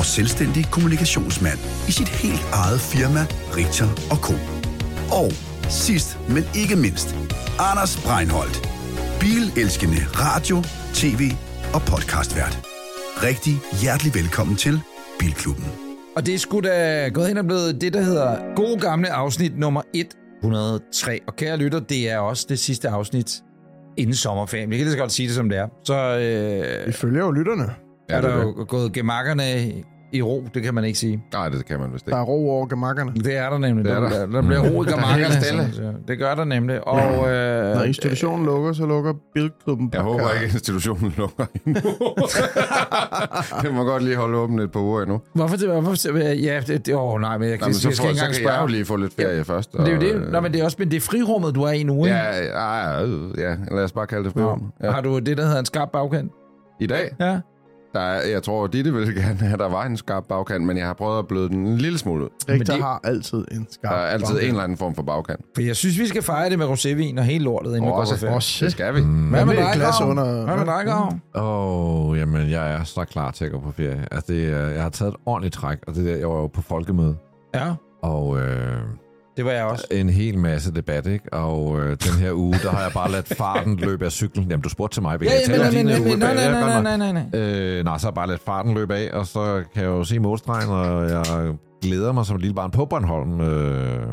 og selvstændig kommunikationsmand i sit helt eget firma Richter Co. Og sidst, men ikke mindst, Anders Breinholt, bilelskende radio, tv og podcastvært. Rigtig hjertelig velkommen til Bilklubben. Og det er sgu da gået hen og blevet det, der hedder gode gamle afsnit nummer 103. Og kære lytter, det er også det sidste afsnit inden sommerferien. Vi kan lige så godt sige det, som det er. Så øh, Vi følger jo lytterne. er der er jo gået gemakkerne i ro, det kan man ikke sige. Nej, det kan man vist Der ikke. er ro over gemakkerne. Det er der nemlig. Det er der, der. der, der bliver ro i Der er gemakkerne. stille. så- Det gør der nemlig. Og, øh, Når institutionen lukker, så lukker Bilklubben Jeg håber ikke, at institutionen lukker endnu. det må godt lige holde åbent et par uger endnu. Hvorfor det? Hvorfor, ja, det, det, åh, nej, men jeg, kan, men så, jeg skal får, ikke så engang kan jeg jo spørge. lige få lidt ferie først. Det er jo og, det. øh, Nå, men det er også men det er frirummet, du er i nu, ikke? Ja, ja, øh, ja, lad os bare kalde det frirum. Ja. Ja. Har du det, der hedder en skarp bagkant? I dag, Ja. Der er, jeg tror, Ditte ville gerne have, at der var en skarp bagkant, men jeg har prøvet at bløde den en lille smule ud. Rigtig det- har altid en skarp Der er altid en eller anden form for bagkant. For jeg synes, vi skal fejre det med rosévin og hele lortet, inden vi Og går også- det skal vi. Hvad med Hvad med dig, glas under- Hvad med dig? Åh, oh, jamen, jeg er så klar til at gå på ferie. Altså, det, jeg har taget et ordentligt træk, og det der, jeg var jo på folkemøde, Ja, og øh, det var jeg også. en hel masse debat, ikke? Og øh, den her uge, der har jeg bare ladet farten løbe af cyklen. Jamen, du spurgte til mig, Ja, ja, men, men, men, men, nej, nej, nej, nej, nej, nej. Øh, nej, så har jeg bare ladet farten løbe af, og så kan jeg jo se målstregen, og jeg glæder mig som et lille barn på Bornholm. Øh,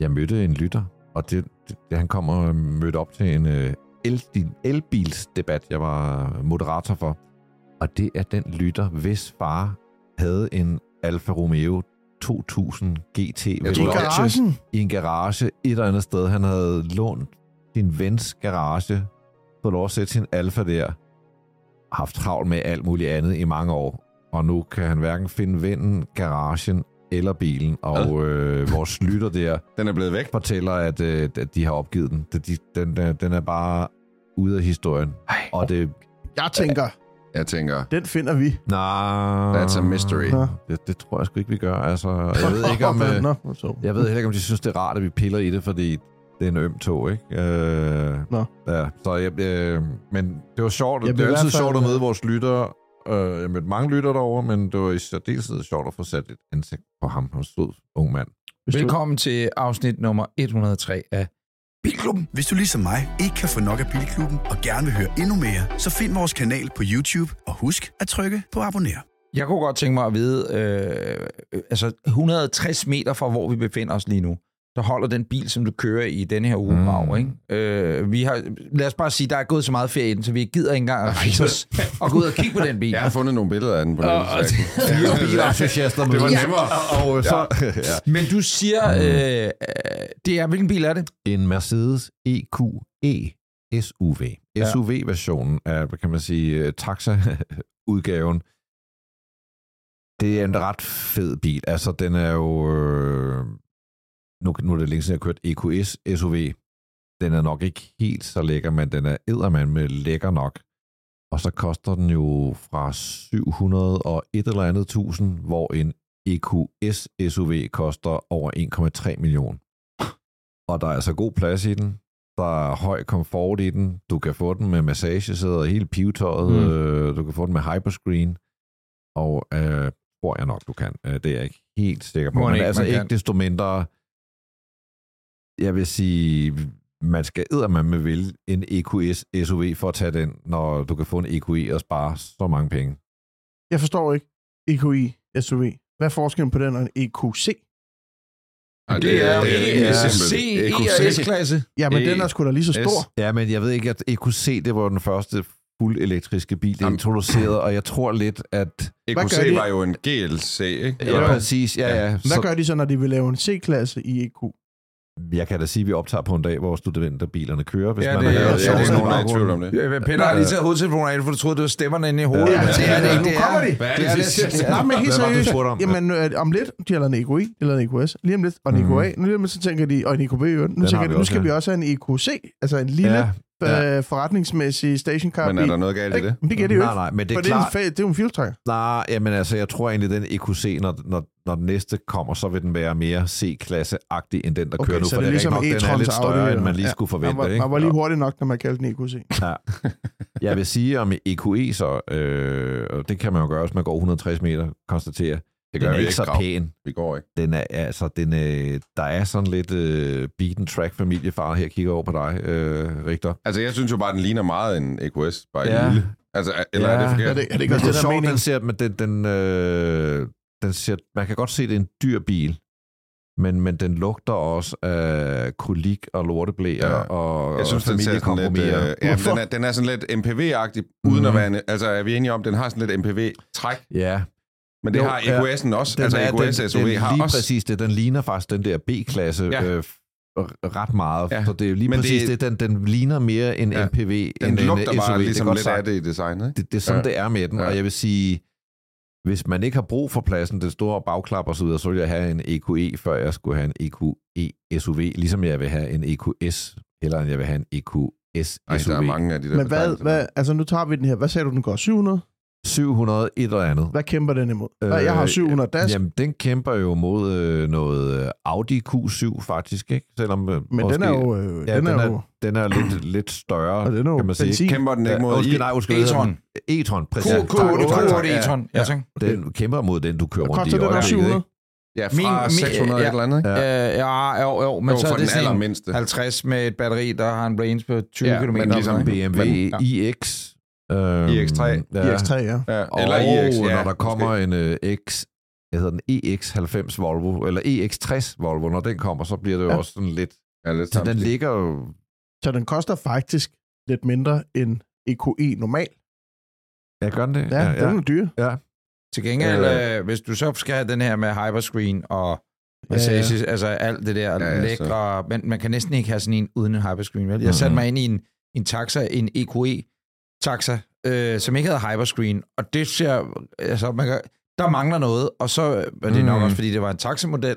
jeg mødte en lytter, og det, det, han kommer og mødte op til en øh, el, elbilsdebat, jeg var moderator for. Og det er den lytter, hvis far havde en Alfa Romeo 2000 GT Jeg I tror, garagen. i en garage et eller andet sted. Han havde lånt sin vens garage, fået lov at sætte sin Alfa der, haft travlt med alt muligt andet i mange år, og nu kan han hverken finde vennen, garagen eller bilen, og øh, vores lytter der Den er blevet væk. fortæller, at, øh, at de har opgivet den. De, den, den, den er bare ude af historien. Ej, Og det... Jeg tænker, Jeg tænker, den finder vi. Nej, That's a mystery. Nå. Det, det tror jeg sgu ikke, vi gør. Altså, jeg ved ikke, om... Øh. Jeg ved heller ikke, om de synes, det er rart, at vi piller i det, fordi det er en øm tog, ikke? Øh, Nå. Ja, så jeg, øh, men det var sjovt. Jeg det er altid fald- sjovt at møde vores lyttere. Øh, jeg mødte mange lyttere derovre, men det var i særdeleshed sjovt at få sat et ansigt på ham. Han stod ung mand. Hvis du- Velkommen til afsnit nummer 103 af Bilklubben. Hvis du ligesom mig ikke kan få nok af Bilklubben og gerne vil høre endnu mere, så find vores kanal på YouTube og husk at trykke på abonner. Jeg kunne godt tænke mig at vide, øh, øh, altså 160 meter fra hvor vi befinder os lige nu, der holder den bil, som du kører i denne her uge, Mm. mm. ikke? Øh, vi har, lad os bare sige, der er gået så meget ferie i den, så vi gider ikke engang at os og gå ud og kigge på den bil. jeg har fundet nogle billeder af den på Og- den. Fire bilentusiaster Det var nemmere. Og så ja. Men du siger, øh, øh, det er, hvilken bil er det? en Mercedes EQE SUV. Ja. SUV-versionen af, hvad kan man sige, øh, taxa-udgaven. Det er en ret fed bil. Altså, den er jo... Øh, nu, nu er det længe siden, jeg har kørt EQS SUV. Den er nok ikke helt så lækker, men den er eddermand med lækker nok. Og så koster den jo fra 700 og et eller andet tusind, hvor en EQS SUV koster over 1,3 millioner. Og der er altså god plads i den. Der er høj komfort i den. Du kan få den med massagesæder hele pivetøjet. Mm. Øh, du kan få den med hyperscreen. Og øh, tror jeg nok, du kan. Øh, det er jeg ikke helt sikker på. Men ikke, altså ikke kan. desto mindre... Jeg vil sige, man skal med vælge en EQS SUV for at tage den, når du kan få en EQE og spare så mange penge. Jeg forstår ikke EQI SUV. Hvad er forskellen på den og en E EQC? Ej, Det er jo det er C, simpelt. E og S-klasse. Ja, men E- den er sgu da lige så stor. Ja, men jeg ved ikke, at EQC, det var den første fuld elektriske bil, der Jamen. introducerede, og jeg tror lidt, at... EQC gør de? var jo en GLC, ikke? Ja, præcis, ja, ja. Hvad gør de så, når de vil lave en C-klasse i EQ? Jeg kan da sige, at vi optager på en dag, hvor studenterbilerne kører, hvis Ja, man det- har ja, det- Ja, det er nogen, der er i tvivl om det. Øh, Peter har lige taget hovedtelefonen af, for du troede, det var stemmerne inde i hovedet. Ja. men det er det ikke. Nu kommer er, de. Hvad er det er det, det, det, det, Nej, men helt seriøst. Jamen, øh, om lidt, de har lavet en EQI, de har lavet en EQS, lige om lidt, og en. EQA. Nu lige om lidt, så tænker de, og en EQB, nu tænker vi de, nu også, skal ja. vi også have en EQC, altså en lille Ja, ja. øh, forretningsmæssig stationcar. Men er der noget galt i det? Men det kan det jo nej, ikke. nej, men det For er det er, en, klart... fa- det er jo en fuel Nej, jamen altså, jeg tror egentlig, den EQC, når, når, når den næste kommer, så vil den være mere C-klasse-agtig, end den, der Okay, kører nu. For det er det er ligesom nok, den er lidt Audi, større, end eller- man lige Ja. skulle Man forvente. var, ikke? man var lige hurtig nok, når man kaldte den EQC. Ja. Jeg vil sige om EQE så, øh, og det kan man jo gøre, hvis man går 160 meter, konstatere, Det den gør er vi ikke så Grav. pæn. Vi går ikke. Den er, altså, den er, der er sådan lidt øh, beaten track familiefar her, kigger over på dig, øh, Richter. Altså, jeg synes jo bare, den ligner meget en EQS, bare Ja. ja. lille. Altså, er- eller ja. er det Er forkert? det, er det ikke det er det, der er sjovt, den ser, men den, den, øh, den ser, man kan godt se, det er en dyr bil, men, men den lugter også af kolik og lorteblæer Ja. og Jeg synes, den ser sådan lidt... Øh, ja, den, er, den er sådan lidt MPV-agtig, uden Mhm. at være... en- Altså, er vi enige om, den har sådan lidt MPV-træk? Ja, Men det Jo, har. EQS'en også. den altså, EQS den, SUV den, har lige også... præcis det. Den ligner faktisk den der B-klasse Ja. øh, ret meget. Ja. Så det er jo lige Men præcis det- det, den, den ligner mere en Ja. MPV Den end lugter en bare SUV. ligesom det er godt lidt sagt. af det i designet, ikke? Det, det er sådan, ja. det er med den. Ja. Og jeg vil sige, hvis man ikke har brug for pladsen, den store bagklap og så videre, så vil jeg have en EQE, før jeg skulle have en EQE SUV, ligesom jeg vil have en EQS, eller jeg vil have en EQS Ej, SUV. der er mange af de der Men hvad, hvad, altså nu tager vi den her. Hvad sagde du, den går? 700? 700 et eller andet. Hvad kæmper den imod? Øh, jeg har 700 dash, Jamen, den kæmper jo mod øh, noget øh, Audi Q7 faktisk, ikke? Selvom, øh, men den er jo... Øh, Ja, den, er jo den er lidt, lidt større, og den er jo kan man sige. benzin. Kæmper den ikke Ja, mod undskyld, I? nej, undskyld, E-tron. den? E-tron, præcis. K, Tak, K, tak, tak. K, E-tron. Ja. Den kæmper mod den, du kører rundt i koster den der øjeblikket, 700? ikke? Ja, fra Min- min- 600 ja. et eller andet, ikke? Ja. Ja, ja, jo, jo, men Jo, så er det den sådan en allermindste. 50 med et batteri, der har en range på 20 Ja, km. men ligesom BMW Men- iX. Øhm, iX3. Ja. IX3, ja. Ja, Og eller IX, ja. når der kommer en uh, X, hvad hedder den, EX90 Volvo, eller EX60 Volvo, når den kommer, så bliver det jo Ja. også sådan lidt... Ja, lidt Så den ligger jo... Så den koster faktisk lidt mindre end EQE normal. Ja, gør den det? Ja, ja. den er dyr. Til gengæld, Øh. øh, hvis du så skal have den her med hyperscreen og Massages, altså alt det der Ja, ja, ja, lækre, men man kan næsten ikke have sådan en uden en hyperscreen, vel? Jeg satte Mhm. mig ind i en, en taxa, en EQE taxa, øh, som ikke havde hyperscreen, og det ser, altså man kan, der mangler noget, og så var det nok Mhm. også, fordi det var en taxamodel,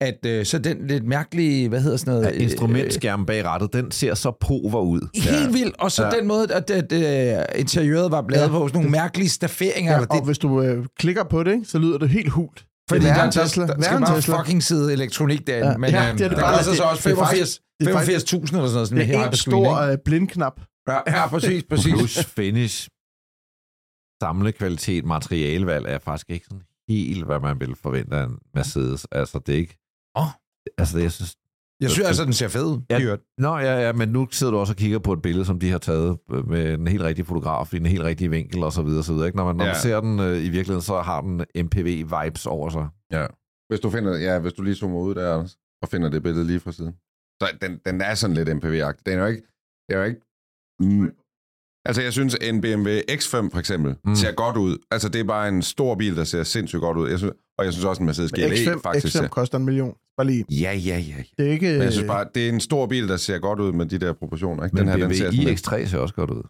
at øh, så den lidt mærkelige, hvad hedder sådan noget? Ja, instrumentskærmen bag rattet, den ser så pover ud. Øh, helt vildt, og så Ja. ja. den måde, at, at, at interiøret var bladet Ja. ja. på, sådan nogle mærkelige stafferinger, Ja, ja, og det, hvis du øh, klikker på det, så lyder det helt hult. fordi det er der, en der, Tesla. der, Det er skal en bare Tesla. fucking sidde elektronik derinde, Ja. ja. men Ja, ja, det det, er det det bare. koster så Det- også det er faktisk- 85 det er faktisk- 85.000 eller sådan noget, sådan Det her er en stor øh, blindknap. Ja, ja, præcis, præcis. Plus finish, samlekvalitet, materialevalg er faktisk ikke sådan helt, hvad man vil forvente af en Mercedes. Altså, det er ikke... Åh. Altså, det, jeg synes... Jeg synes altså, den ser fed ud. Ja. Nå, ja, ja, men nu sidder du også og kigger på et billede, som de har taget øh, med en helt rigtig fotograf i en helt rigtig vinkel og så videre, så videre. Ikke? Når man, når Ja. man ser den øh, i virkeligheden, så har den MPV-vibes over sig. Ja. Hvis du finder, ja, hvis du lige zoomer ud der, Anders, og finder det billede lige fra siden. Så den, den er sådan lidt MPV-agtig. Den er jo ikke, det er jo ikke mm, Altså, jeg synes, en BMW X5 for eksempel Mm. ser godt ud. Altså, det er bare en stor bil, der ser sindssygt godt ud. Jeg synes, og jeg synes også, en Mercedes GLE X5, faktisk X5 ser... koster en million. Bare lige. Ja, ja, ja. Det er ikke... Men jeg synes bare, det er en stor bil, der ser godt ud med de der proportioner. Ikke? Men den her, BMW den ser sådan lidt- iX3 ser også godt ud.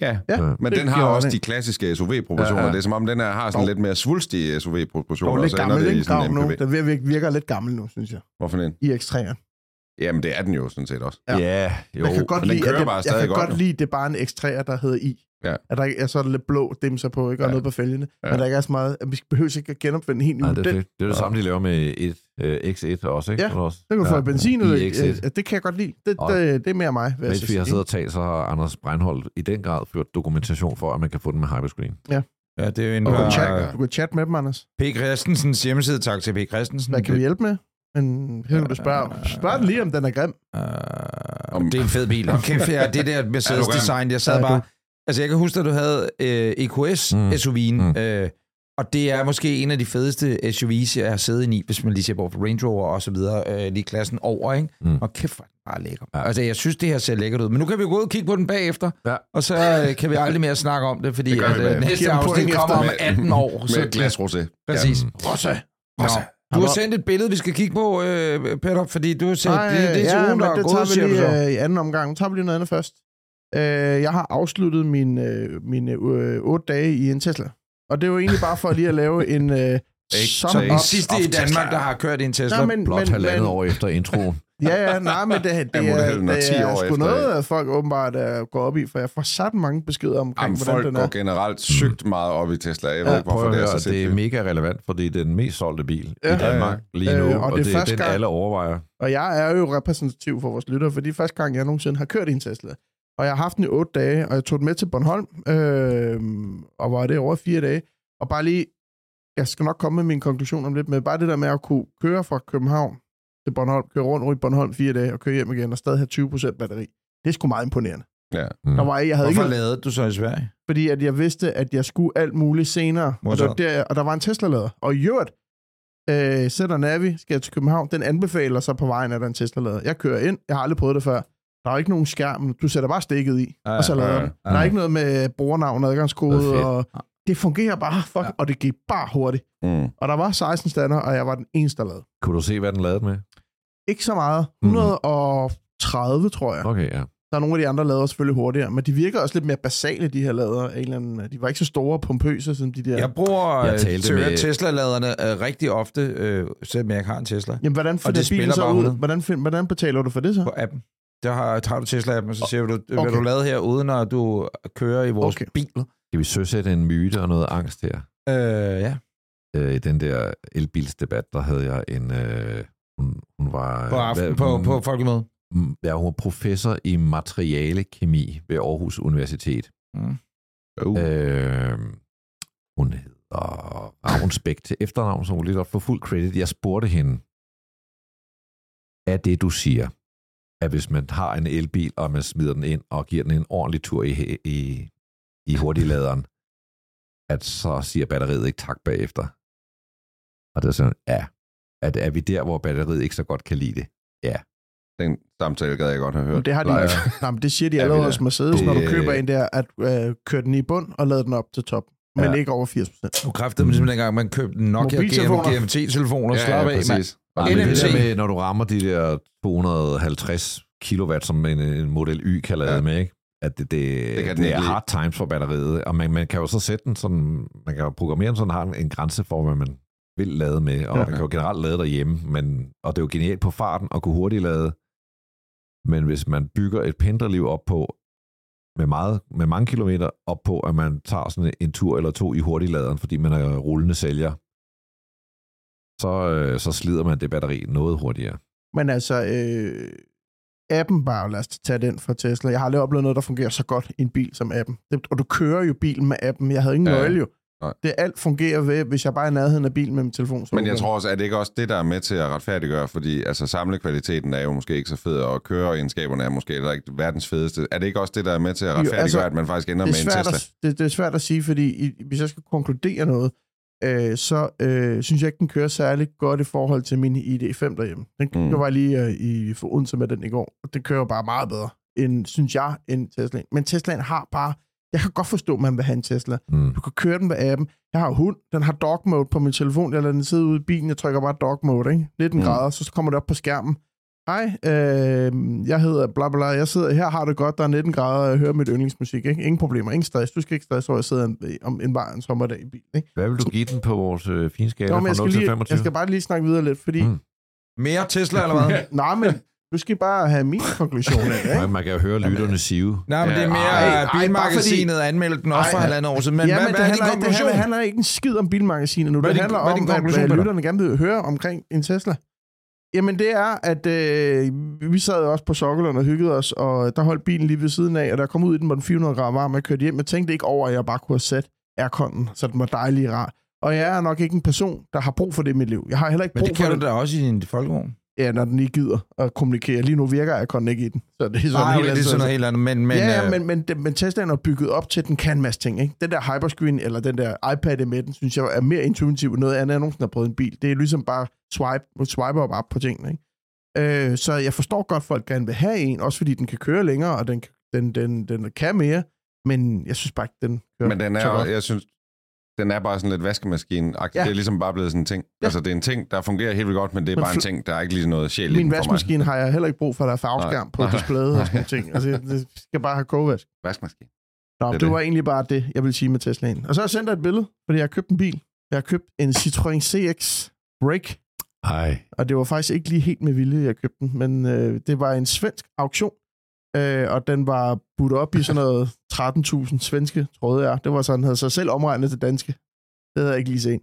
Ja, Ja, Ja. men det den har også ret i. de klassiske SUV-proportioner. Ja, Ja. Det er som om, den her har sådan Dog. lidt mere svulstige SUV-proportioner. Og og lidt så ender gammel, det i ikke? sådan en nu. Den virker, lidt gammel nu, synes jeg. Hvorfor en? I X3'eren. Jamen, det er den jo sådan set også. Ja. Ja, jo. Jeg kan godt lide, kører det, bare jeg kan godt, godt jo. lide, det er bare en X3'er, der hedder I. Ja. At der ikke er så lidt blå dimser på, ikke? Og Ja. noget på fælgene. Ja. Men der ikke er så meget... At vi behøver ikke at genopfinde en helt ny Nej, det, er model. det, det er det samme, de laver med et, øh, X1 også, ikke? Ja, Også. Så kan du få benzin eller i X1. øh, Det kan jeg godt lide. Det, Og- det, det er mere mig, Mens vi har siddet og talt, så har Anders Breinholt i den grad ført dokumentation for, at man kan få den med hyperscreen. Ja, det er jo en Du kan, Ja. chat, du kan chat med dem, Anders. P. Christensens hjemmeside. Tak til P. Christensen. Hvad kan vi hjælpe med? Men kan du spørge. Spørg den lige, om den er grim. Uh, Om- det er en fed bil. Kæft, ja, det der Mercedes design, jeg sad Ja, bare... Altså, jeg kan huske, at du havde øh, EQS Mm. SUV'en, Mm. øh, og det er måske en af de fedeste SUV's, jeg har siddet i, hvis man lige ser på Range Rover og så videre, øh, lige klassen over, ikke? Mm. Og kæft, hvor er bare lækker. Ja. Ja. Altså, jeg synes, det her ser lækkert ud. Men nu kan vi jo gå ud og kigge på den bagefter, Ja. og så øh, kan vi aldrig mere snakke om det, fordi Det at, øh, næste afsnit kommer om efter. 18 år. Med et glas rosé. Præcis. Jamen, Også. Nå, Du har sendt et billede, vi skal kigge på, øh, Peter, fordi du har sendt Nej, det, det er til ja, ugen, der er det gået, tager siger vi du så. lige øh, i anden omgang. Nu tager vi lige noget andet først. Øh, jeg har afsluttet mine, øh, mine øh, otte dage i en Tesla. Og det er jo egentlig bare for lige at lave en øh, sum Så up. sidste i Danmark, der har kørt i en Tesla. Nej, men, Blot men, halvandet men, år efter introen. Ja, ja, nej, men det, det, Jeg må er, det 10 er år sgu noget, at folk åbenbart er, går op i, for jeg får sat mange beskeder omkring, Jamen, hvordan folk den går er. generelt sygt meget op i Tesla. Jeg ved Ja, ikke, hvorfor det er så det er mega relevant, fordi det er den mest solgte bil Ja. i Danmark lige nu, Øh, og og, det er det er første den, gang- alle overvejer. Og jeg er jo repræsentativ for vores lyttere, fordi det er første gang, jeg nogensinde har kørt i en Tesla. Og jeg har haft den i otte dage, og jeg tog den med til Bornholm, øh, og var det over fire dage. Og bare lige, jeg skal nok komme med min konklusion om lidt, men bare det der med at kunne køre fra København til Bornholm, køre rundt rundt i Bornholm fire dage og køre hjem igen, og stadig have 20% batteri. Det er sgu meget imponerende. Ja. Mm. Der var, jeg havde Hvorfor ikke, lavede du så i Sverige? fordi at jeg vidste, at jeg skulle alt muligt senere. Og der, der, og der var en Tesla-lader. Og i øvrigt, øh, sætter Navi, skal jeg til København, den anbefaler sig på vejen, at der er en Tesla-lader. Jeg kører ind, jeg har aldrig prøvet det før. Der er ikke nogen skærm, du sætter bare stikket i, Ja, og så lader ja, den. ja. Der er ikke noget med brugernavn og Det adgangskode, og det fungerer bare, fuck, Ja. og det gik bare hurtigt. Mm. Og der var 16 stander, og jeg var den eneste, der lavede. Kunne du se, hvad den lavede med? Ikke så meget. Mhm. 130, tror jeg. Okay, ja. Der er nogle af de andre lader selvfølgelig hurtigere, men de virker også lidt mere basale, de her lader. eller De var ikke så store og pompøse, som de der. Jeg bruger Jeg jeg talte med- Tesla-laderne øh, rigtig ofte, øh, selvom jeg ikke har en Tesla, Jamen, hvordan finder det bilen så ud? 100. Hvordan, find, hvordan betaler du for det så? på appen. Der har, tager du Tesla-appen, og så siger du, hvad Okay. du lavede her, uden at du kører i vores Okay. bil. Skal vi søsætte en myte og noget angst her? Øh, ja, Øh, I den der elbilsdebat, der havde jeg en... Øh, hun, hun var... på aften hvad- på, hun- på folkemødet. Mm, Ja, hun var professor i materialekemi ved Aarhus Universitet. Mm. Uh. Øh, hun hedder Ravnsbæk til efternavn, så hun lidt op for fuld credit. Jeg spurgte hende, er det, du siger, at hvis man har en elbil, og man smider den ind og giver den en ordentlig tur i, i, i hurtigladeren, at så siger batteriet ikke tak bagefter. Og det er sådan, ja, at er vi der, hvor batteriet ikke så godt kan lide det? Den samtale gad jeg godt have hørt. Men det har de, live. nej, men det siger de Er allerede hos Mercedes, når du Det- køber en der, at øh, køre den i bund og lade den op til top. Men Ja. ikke over 80%. Nu kræftede man simpelthen dengang, man købte en Nokia GMT-telefoner. Ja, af, ja, præcis. Det- det NMT. med, når du rammer de der 250 kilowatt, som en, en Model Y kan lade Ja. med, ikke? At det, det, Det det, er hard times for batteriet, og man, man kan jo så sætte den sådan, man kan jo programmere den sådan, har en, en grænse for, hvad man vil lade med, og Ja. ja. man kan jo generelt lade derhjemme, men, og det er jo genialt på farten at kunne hurtigt lade, men hvis man bygger et pendlerliv op på, med, meget, med mange kilometer op på, at man tager sådan en tur eller to i hurtigladeren, fordi man er rullende sælger, så, øh, så slider man det batteri noget hurtigere. Men altså, øh, appen bare, lad os tage den fra Tesla. Jeg har aldrig oplevet noget, der fungerer så godt i en bil som appen. Det, og du kører jo bilen med appen. Jeg havde ingen Ja, nøgle jo. Nej. Det alt fungerer ved, hvis jeg bare er i nærheden af bilen med min telefon. Så Men jeg tror også, at det ikke også det, der er med til at retfærdiggøre, fordi altså, samlekvaliteten er jo måske ikke så fed, og køreegenskaberne er måske heller ikke verdens fedeste. Er det ikke også det, der er med til at Jo, retfærdiggøre, altså, at man faktisk ender med en Tesla? at, det, det er svært at sige, fordi i, hvis jeg skal konkludere noget, øh, så øh, synes jeg ikke, den kører særlig godt i forhold til min ID5 derhjemme. Den Mm. var lige øh, i for Odense med den i går, og det kører bare meget bedre, end, synes jeg, end Teslaen. Men Teslaen har bare... Jeg kan godt forstå, at man vil have en Tesla. Mm. Du kan køre den med appen. Jeg har hund, den har dog mode på min telefon. Jeg lader den sidde ude i bilen, jeg trykker bare dog mode, ikke? 19 Mm. mm. grader, så kommer det op på skærmen. Hej, øh, jeg hedder bla bla, jeg sidder her, har det godt, der er 19 grader, og jeg hører mit yndlingsmusik, ikke? Ingen problemer, ingen stress. Du skal ikke stresse over, jeg sidder en, om en varm sommerdag i bil, ikke? Hvad vil du give den på vores øh, fine skala Nå, fra jeg, skal 0 til lige, 25? jeg skal bare lige snakke videre lidt, fordi... Mm. Mere Tesla, eller hvad? Nej, men du skal bare have min konklusion af det, ikke? man kan jo høre lytterne sive. Nej, men det er mere, ej, bare bilmagasinet anmeldte den også for halvandet år siden. Men ja, hvad, men hvad det, er din handler, det konklusion? handler, ikke en skid om bilmagasinet nu. Hvad det din- handler hvad er om, hvad, konklusion, hvad lytterne gerne vil høre omkring en Tesla. Jamen det er, at øh, vi sad også på Sokkelund og hyggede os, og der holdt bilen lige ved siden af, og der kom ud i den, var den 400 grader varm, jeg kørte hjem. Jeg tænkte ikke over, at jeg bare kunne have sat airconen, så den var dejlig rar. Og jeg er nok ikke en person, der har brug for det i mit liv. Jeg har heller ikke Men brug det for kan det, du da også i din folkevogn. Ja, når den ikke gider at kommunikere. Lige nu virker airconen ikke i den. Så det er sådan Nej, helt det er sådan noget helt andet. Men, men, ja, ja, øh, men, men, det- men Teslaen er bygget op til, at den kan en masse ting. Ikke? Den der hyperscreen, eller den der iPad med den, synes jeg er mere intuitiv end noget andet, jeg nogensinde har prøvet en bil. Det er ligesom bare swipe, swipe op, op på tingene. Ikke? Øh, så jeg forstår godt, at folk gerne vil have en, også fordi den kan køre længere, og den, den, den, den kan mere, men jeg synes bare ikke, den kører Men den er så jo, godt. jeg synes, den er bare sådan lidt vaskemaskine ja. Det er ligesom bare blevet sådan en ting. Ja. Altså, det er en ting, der fungerer helt vildt godt, men det er Men bare en ting, der er ikke lige noget sjæl Min vaskemaskine har jeg heller ikke brug for, at der er farveskærm på displayet og sådan ting. Altså, det skal bare have kogevask. Vaskemaskine. Nå, det, det det. var egentlig bare det, jeg ville sige med Teslaen. Og så har jeg sendt dig et billede, fordi jeg har købt en bil. Jeg har købt en Citroën CX Break, Ej. og det var faktisk ikke lige helt med vilje, jeg købte den, men øh, det var en svensk auktion, øh, og den var budt op i sådan noget 13.000 svenske, troede jeg. Det var sådan, havde sig selv omregnet til danske. Det havde jeg ikke lige set.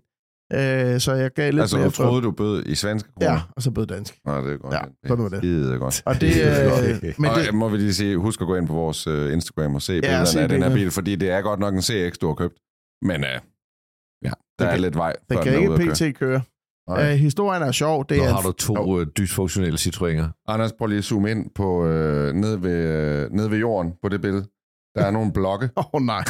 Øh, så jeg gav lidt Altså, mere du troede, du bød i svenske kroner? Ja, og så det dansk. Nå, det er godt. Ja, sådan var det. Det er godt. Og det, øh, men og det, det... må vi lige sige, husk at gå ind på vores uh, Instagram og se Ja, billederne se af den her bil, fordi det er godt nok en CX, du har købt. Men uh, ja, der er kan- lidt vej, den kan ikke pt. køre. Nej. Øh, historien er sjov. Det Nu er har du to øh, dysfunktionelle Citroëner. Anders, prøv lige at zoome ind på øh, ned, ved, øh, ned ved jorden på det billede. Der er nogle blokke. Åh oh, nej.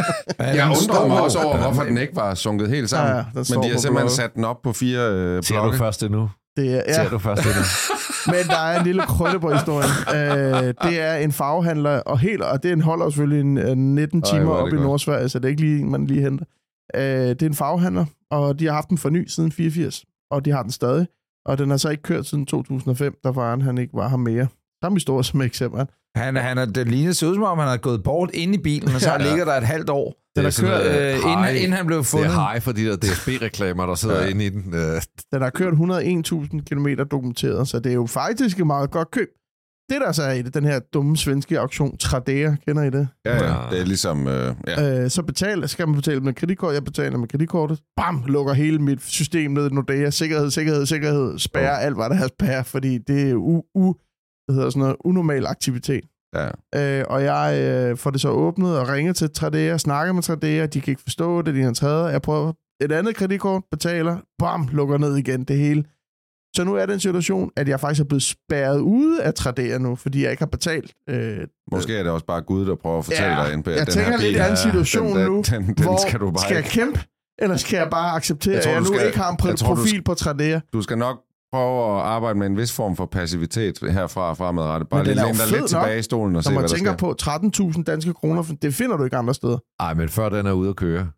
Jeg undrede mig også over, hvorfor den ikke var sunket helt sammen. Ja, ja, Men de har simpelthen blokke. sat den op på fire øh, Ser du blokke. først det nu? Det er, Ser ja, du først det nu? men der er en lille krølle på historien. Øh, det er en farvehandler, og, helt, og det holder selvfølgelig en, en 19 Ej, timer er op i. Nordsverige, så det er ikke lige, en, man lige henter. Øh, det er en farvehandler, og de har haft den for ny siden 84, og de har den stadig. Og den har så ikke kørt siden 2005, der var han, han ikke var her mere. Samme historie som eksempel. Han, han er, det ligner ser ud som om, han har gået bort ind i bilen, og så Ja. ligger der et halvt år. Det Den sådan kørt, øh, hej. inden, inden han blev Det fundet. er hej for de der DSB-reklamer, der sidder Ja. inde i den. Øh, Den har kørt 101.000 km dokumenteret, så det er jo faktisk et meget godt køb. Det der så er i det, den her dumme svenske auktion, Tradera, kender I det? Ja, ja, det er ligesom... Øh, ja. Øh, så betaler, skal man betale med kreditkort. Jeg betaler med kreditkortet. Bam! Lukker hele mit system ned i Nordea. Sikkerhed, sikkerhed, sikkerhed. Spærrer alt, hvad der er spærre, fordi det er u, u, det hedder sådan noget, unormal aktivitet. ja. Øh, og jeg øh, får det så åbnet og ringer til Tradea, snakker med Tradea. De kan ikke forstå det, de har tredje. Jeg prøver et andet kreditkort, betaler. Bam! Lukker ned igen det hele. Så nu er den situation, at jeg faktisk er blevet spærret ude af Tradea nu, fordi jeg ikke har betalt. Øh, Måske er det også bare Gud, der prøver at fortælle Ja, dig ind på jeg den tænker her bil. lidt, er en ja, situation den, den, nu, Den, den, hvor skal du bare skal jeg kæmpe, eller skal jeg bare acceptere, Jeg at tror, jeg du nu skal- ikke har en jeg tror, profil på Tradea? Du skal nok prøve at arbejde med en vis form for passivitet herfra og fremadrettet. Bare lige er læne dig lidt nok, tilbage i stolen og se, Når hvad man der tænker sker. på 13.000 danske kroner, det finder du ikke andre steder. ej, men før den er ude at køre.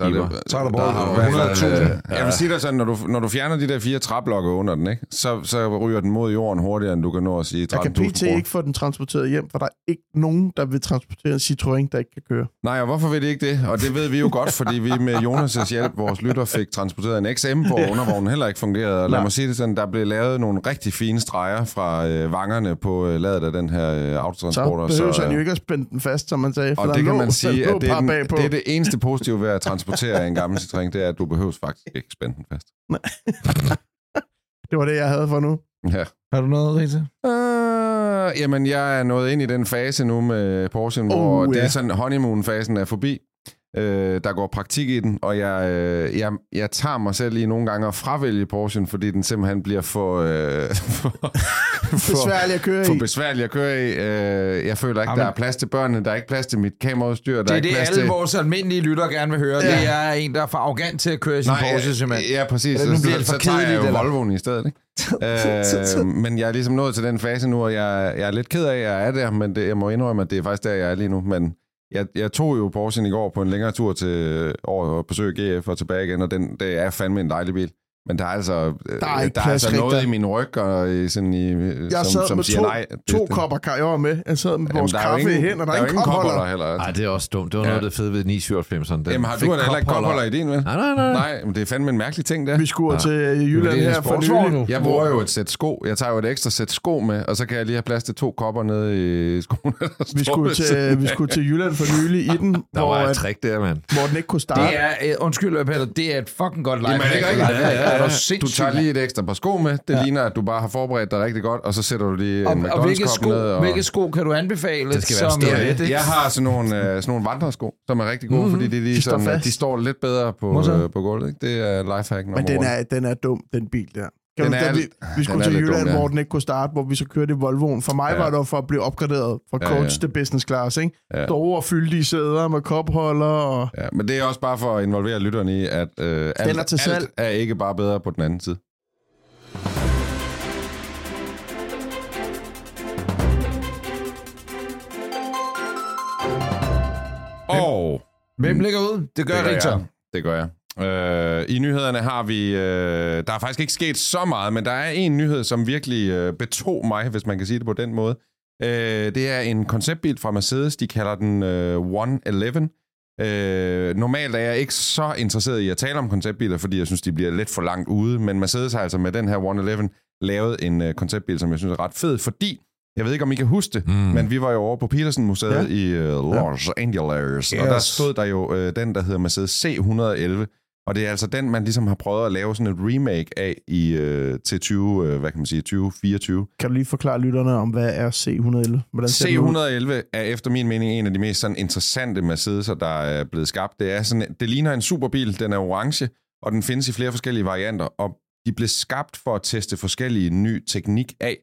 Så er, det, Så er der der har du i hvert fald, 100.000. øh, Jeg vil sige dig sådan, når du, når du fjerner de der fire træblokke under den, ikke, så, så ryger den mod jorden hurtigere, end du kan nå at sige Jeg kan 13.000 pt. ikke få den transporteret hjem, for der er ikke nogen, der vil transportere en Citroën, der ikke kan køre. Nej, og hvorfor ved de ikke det? Og det ved vi jo godt, fordi vi med Jonas' hjælp, vores lytter, fik transporteret en XM, hvor undervognen heller ikke fungerede. Og lad Nej. mig sige det sådan, der blev lavet nogle rigtig fine streger fra øh, vangerne på øh, ladet af den her øh, Så autotransporter. behøver han øh, jo ikke at spænde den fast, som man sagde. For Og der det kan lå, man sige, at det er, den, det er det eneste positive ved at transportere en gammel Citroën, det er, at du behøver faktisk ikke spænde den fast. det var det, jeg havde for nu. Ja. Har du noget, Rita? Uh, jamen, jeg er nået ind i den fase nu med Porsche, hvor Oh, det ja. er sådan, honeymoon-fasen er forbi. Uh, der går praktik i den, og jeg, uh, jeg, jeg tager mig selv lige nogle gange at fravælge Porsche, fordi den simpelthen bliver for, uh, for, Besværligt at køre for i. besværlig at køre i. Uh, jeg føler ikke, Jamen. der er plads til børnene, der er ikke plads til mit kameraudstyr, der Det er er ikke det, plads alle til... vores almindelige lytter gerne vil høre. Ja. Det er en, der er for arrogant til at køre i sin Porsche, simpelthen. Ja, præcis. Eller nu Så, bliver det så, for så tager jeg jo eller? Volvoen i stedet, ikke? øh, men jeg er ligesom nået til den fase nu, og jeg, jeg er lidt ked af, at jeg er der, men det, jeg må indrømme, at det er faktisk der, jeg er lige nu. Men jeg, jeg tog jo Porsche i går på en længere tur til øh, over at besøge GF og tilbage igen, og den, det er fandme en dejlig bil. Men der er altså, Der er der er altså noget i min ryg, og i, sådan i, Jeg som, sad som med siger to, nej. Det- to kopper kaffe. Jeg var med. Jeg sad med vores der er kaffe i ingen- hænder. Der Der er er ingen ingen kopholder. heller. Ej, det er også dumt. Det var Ja. noget det fede ved 997'eren. Den Jamen har du heller ikke kopholder. i din, vel? Nej, nej, nej. Nej, men det er fandme en mærkelig ting, der. Vi skulle til Jylland er her for nylig. Jeg bruger jo et sæt sko. Jeg tager jo et ekstra sæt sko med, og så kan jeg lige have plads til to kopper nede i skoene. der Vi skulle, til, vi skulle til Jylland for nylig i den, Der var et trick der, mand. hvor den ikke kunne starte. Det er, øh, undskyld, Peter, det er et fucking godt live. Jamen, er det ikke rigtigt? Ja. Du sindssygt, tager lige et ekstra par sko med. Det Ja. ligner, at du bare har forberedt dig rigtig godt, og så sætter du lige Og, en og hvilke, sko, ned. Og... hvilke sko kan du anbefale? Det skal være som, stort. øh, Det- Jeg har sådan nogle, øh, sådan nogle vandresko, som er rigtig gode, Mhm. mm, fordi de, De lige står sådan, fast. de står lidt bedre på, øh, på gulvet. Ikke? Det er lifehack nummer Men den er, den er dum, den bil der. Kan Den du, er vi, vi skulle den til Jylland, dum, ja. hvor den ikke kunne starte, hvor vi så kørte i Volvoen. For mig Ja. var det jo for at blive opgraderet fra Ja, coach ja. til business class. Ikke? Ja. Store fyldige sæder med kopholder. Og... Ja, men det er også bare for at involvere lytterne i, at øh, alt, er til salg. alt er ikke bare bedre på den anden side. Og Hvem ligger ud? Det gør Det gør jeg. det gør jeg. Øh, I nyhederne har vi... Øh, der er faktisk ikke sket så meget, men der er en nyhed, som virkelig øh, betog mig, hvis man kan sige det på den måde. Øh, det er en konceptbil fra Mercedes. De kalder den øh, 111. Øh, normalt er jeg ikke så interesseret i at tale om konceptbiler, fordi jeg synes, de bliver lidt for langt ude. Men Mercedes har altså med den her 111 lavet en øh, konceptbil, som jeg synes er ret fed, fordi jeg ved ikke, om I kan huske det, mm. men vi var jo over på Petersen-museet ja. i øh, Los ja. Angeles, yes. og der stod der jo øh, den, der hedder Mercedes C111, og det er altså den, man ligesom har prøvet at lave sådan et remake af i, øh, til 20, øh, hvad kan man sige, 2024. Kan du lige forklare lytterne om, hvad er C111? Hvordan ser den ud? C111 er efter min mening en af de mest sådan interessante Mercedes'er, der er blevet skabt. Det, er sådan, det ligner en superbil, den er orange, og den findes i flere forskellige varianter, og de blev skabt for at teste forskellige ny teknik af.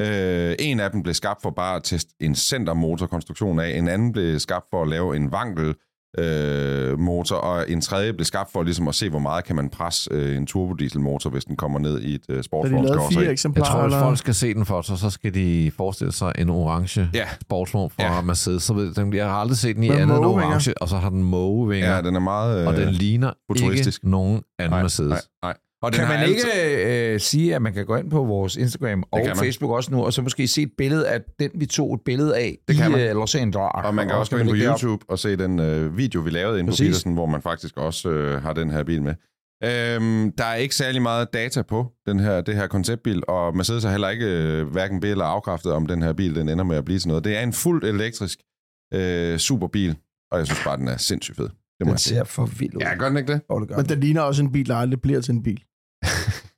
Øh, en af dem blev skabt for bare at teste en centermotorkonstruktion af, en anden blev skabt for at lave en vankel øh, motor, og en tredje blev skabt for ligesom at se, hvor meget kan man presse øh, en turbodieselmotor, hvis den kommer ned i et øh, sportsvogn. Så de fire eksemplarer? Jeg tror, hvis eller? folk skal se den for sig, så skal de forestille sig en orange Ja. sportsvogn fra Ja. Mercedes. Så ved, den, jeg har aldrig set den i Med andet end orange, og så har den mågevinger, Ja, den er meget... Øh, og den ligner futuristisk. ikke nogen anden nej, Mercedes. Nej, nej. Og Kan man altid- ikke øh, sige, at man kan gå ind på vores Instagram og man. Facebook også nu, og så måske se et billede af den, vi tog et billede af Det i kan man. øh, Los Angeles. Og man kan også gå ind på YouTube og se den øh, video, vi lavede inde på Præcis. Petersen, hvor man faktisk også øh, har den her bil med. Øhm, der er ikke særlig meget data på den her, det her konceptbil, og Mercedes har heller ikke øh, hverken bil eller afkræftet, om den her bil den ender med at blive til noget. Det er en fuldt elektrisk øh, superbil, og jeg synes bare, den er sindssygt fed. Det må Den ser for vild ud. Ja, gør den ikke det? Åh, det gør Men den. den ligner også en bil, der aldrig bliver til en bil.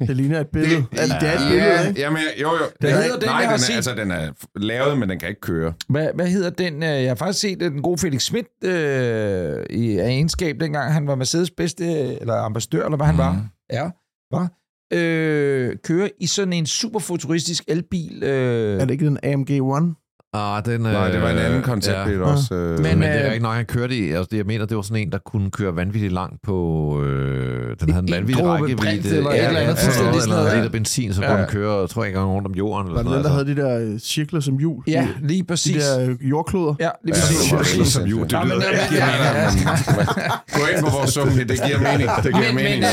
Det ligner et billede. Det, altså, det er et ja, billede, ikke? Jamen, jo, jo. Den er- hedder den, Nej, jeg har den er, set? altså, den er lavet, men den kan ikke køre. Hvad, hvad hedder den? øh, Jeg har faktisk set øh, den gode Felix Schmidt øh, i egenskab, dengang han var Mercedes bedste, eller ambassadør, eller hvad han var. Ja, var. Øh, kører i sådan en super futuristisk elbil. Øh, Er det ikke den AMG One? Ah, den, Nej, det var en anden øh, konceptbil ja. også. Øh, Men, Men, det er øh, ikke nok, han kørte i. Altså, det, jeg mener, det var sådan en, der kunne køre vanvittigt langt på... Øh, den havde en En vanvittig rækkevidde. eller et eller andet, ja, eller, eller ja. liter benzin, så Ja. kunne den køre, tror jeg, engang rundt om jorden. Eller Var det den, der havde de der øh, cirkler som hjul? ja, De, lige de præcis. der øh, jordkloder? Ja, lige Ja, præcis. Cirkler som hjul. Det Ja, men lyder ja, ja, ja. Gå ind på vores sumpe, det giver mening. Det giver Men, mening.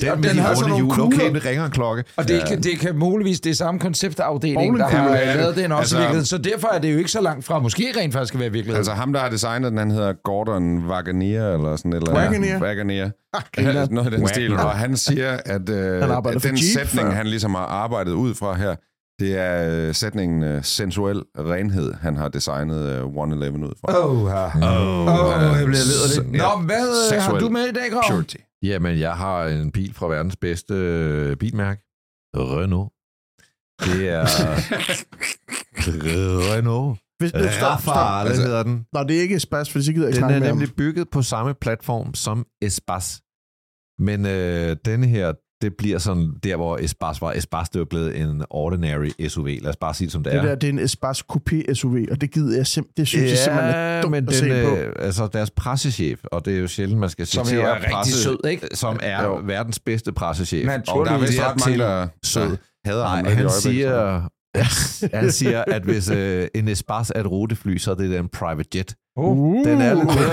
Den med de har sådan runde nogle hjul. Okay, det ringer en klokke. Og det, kan, det kan muligvis det er samme konceptafdeling, der har ja. lavet den også Altså- i virkeligheden. Så derfor er det jo ikke så langt fra. Måske rent faktisk skal være virkelighed. Altså ham, der har designet den, han hedder Gordon Wagoneer, eller sådan et eller Wagoneer? Wagoneer. griner. Noget af den stil. Og han siger, at, øh, Han at den sætning, før. han ligesom har arbejdet ud fra her, det er øh, sætningen øh, sensuel renhed, han har designet øh, 111 ud fra. Åh, oh, oh, oh, jeg bliver lidt. Nå, hvad øh, har Seksuel du med i dag, Grav? Purity. Jamen, jeg har en bil fra verdens bedste bilmærke. Renault. Det er... Renault. Hvis, øh, stop, stop. Altså- hedder den. Nå, det er ikke Spas, for så gider jeg ikke Den er nemlig ham. bygget på samme platform som Espas. Men øh, denne her, det bliver sådan der, hvor Espas var. Espas, det er jo blevet en ordinary SUV. Lad os bare sige det, som det, Det er. der, det er en Espas Coupé SUV, og det gider jeg sim- det synes jeg simpelthen er dumt men at se på. øh, altså deres pressechef, og det er jo sjældent, man skal Som citere er rigtig presse, sød, ikke? som er Jo. verdens bedste pressechef. Naturligvis. Og der er vist Det er ret mange, til sød. hader Nej, han siger, han siger, at hvis øh, en Espas er et rutefly, så er det en private jet. Uh. Den er lidt mere...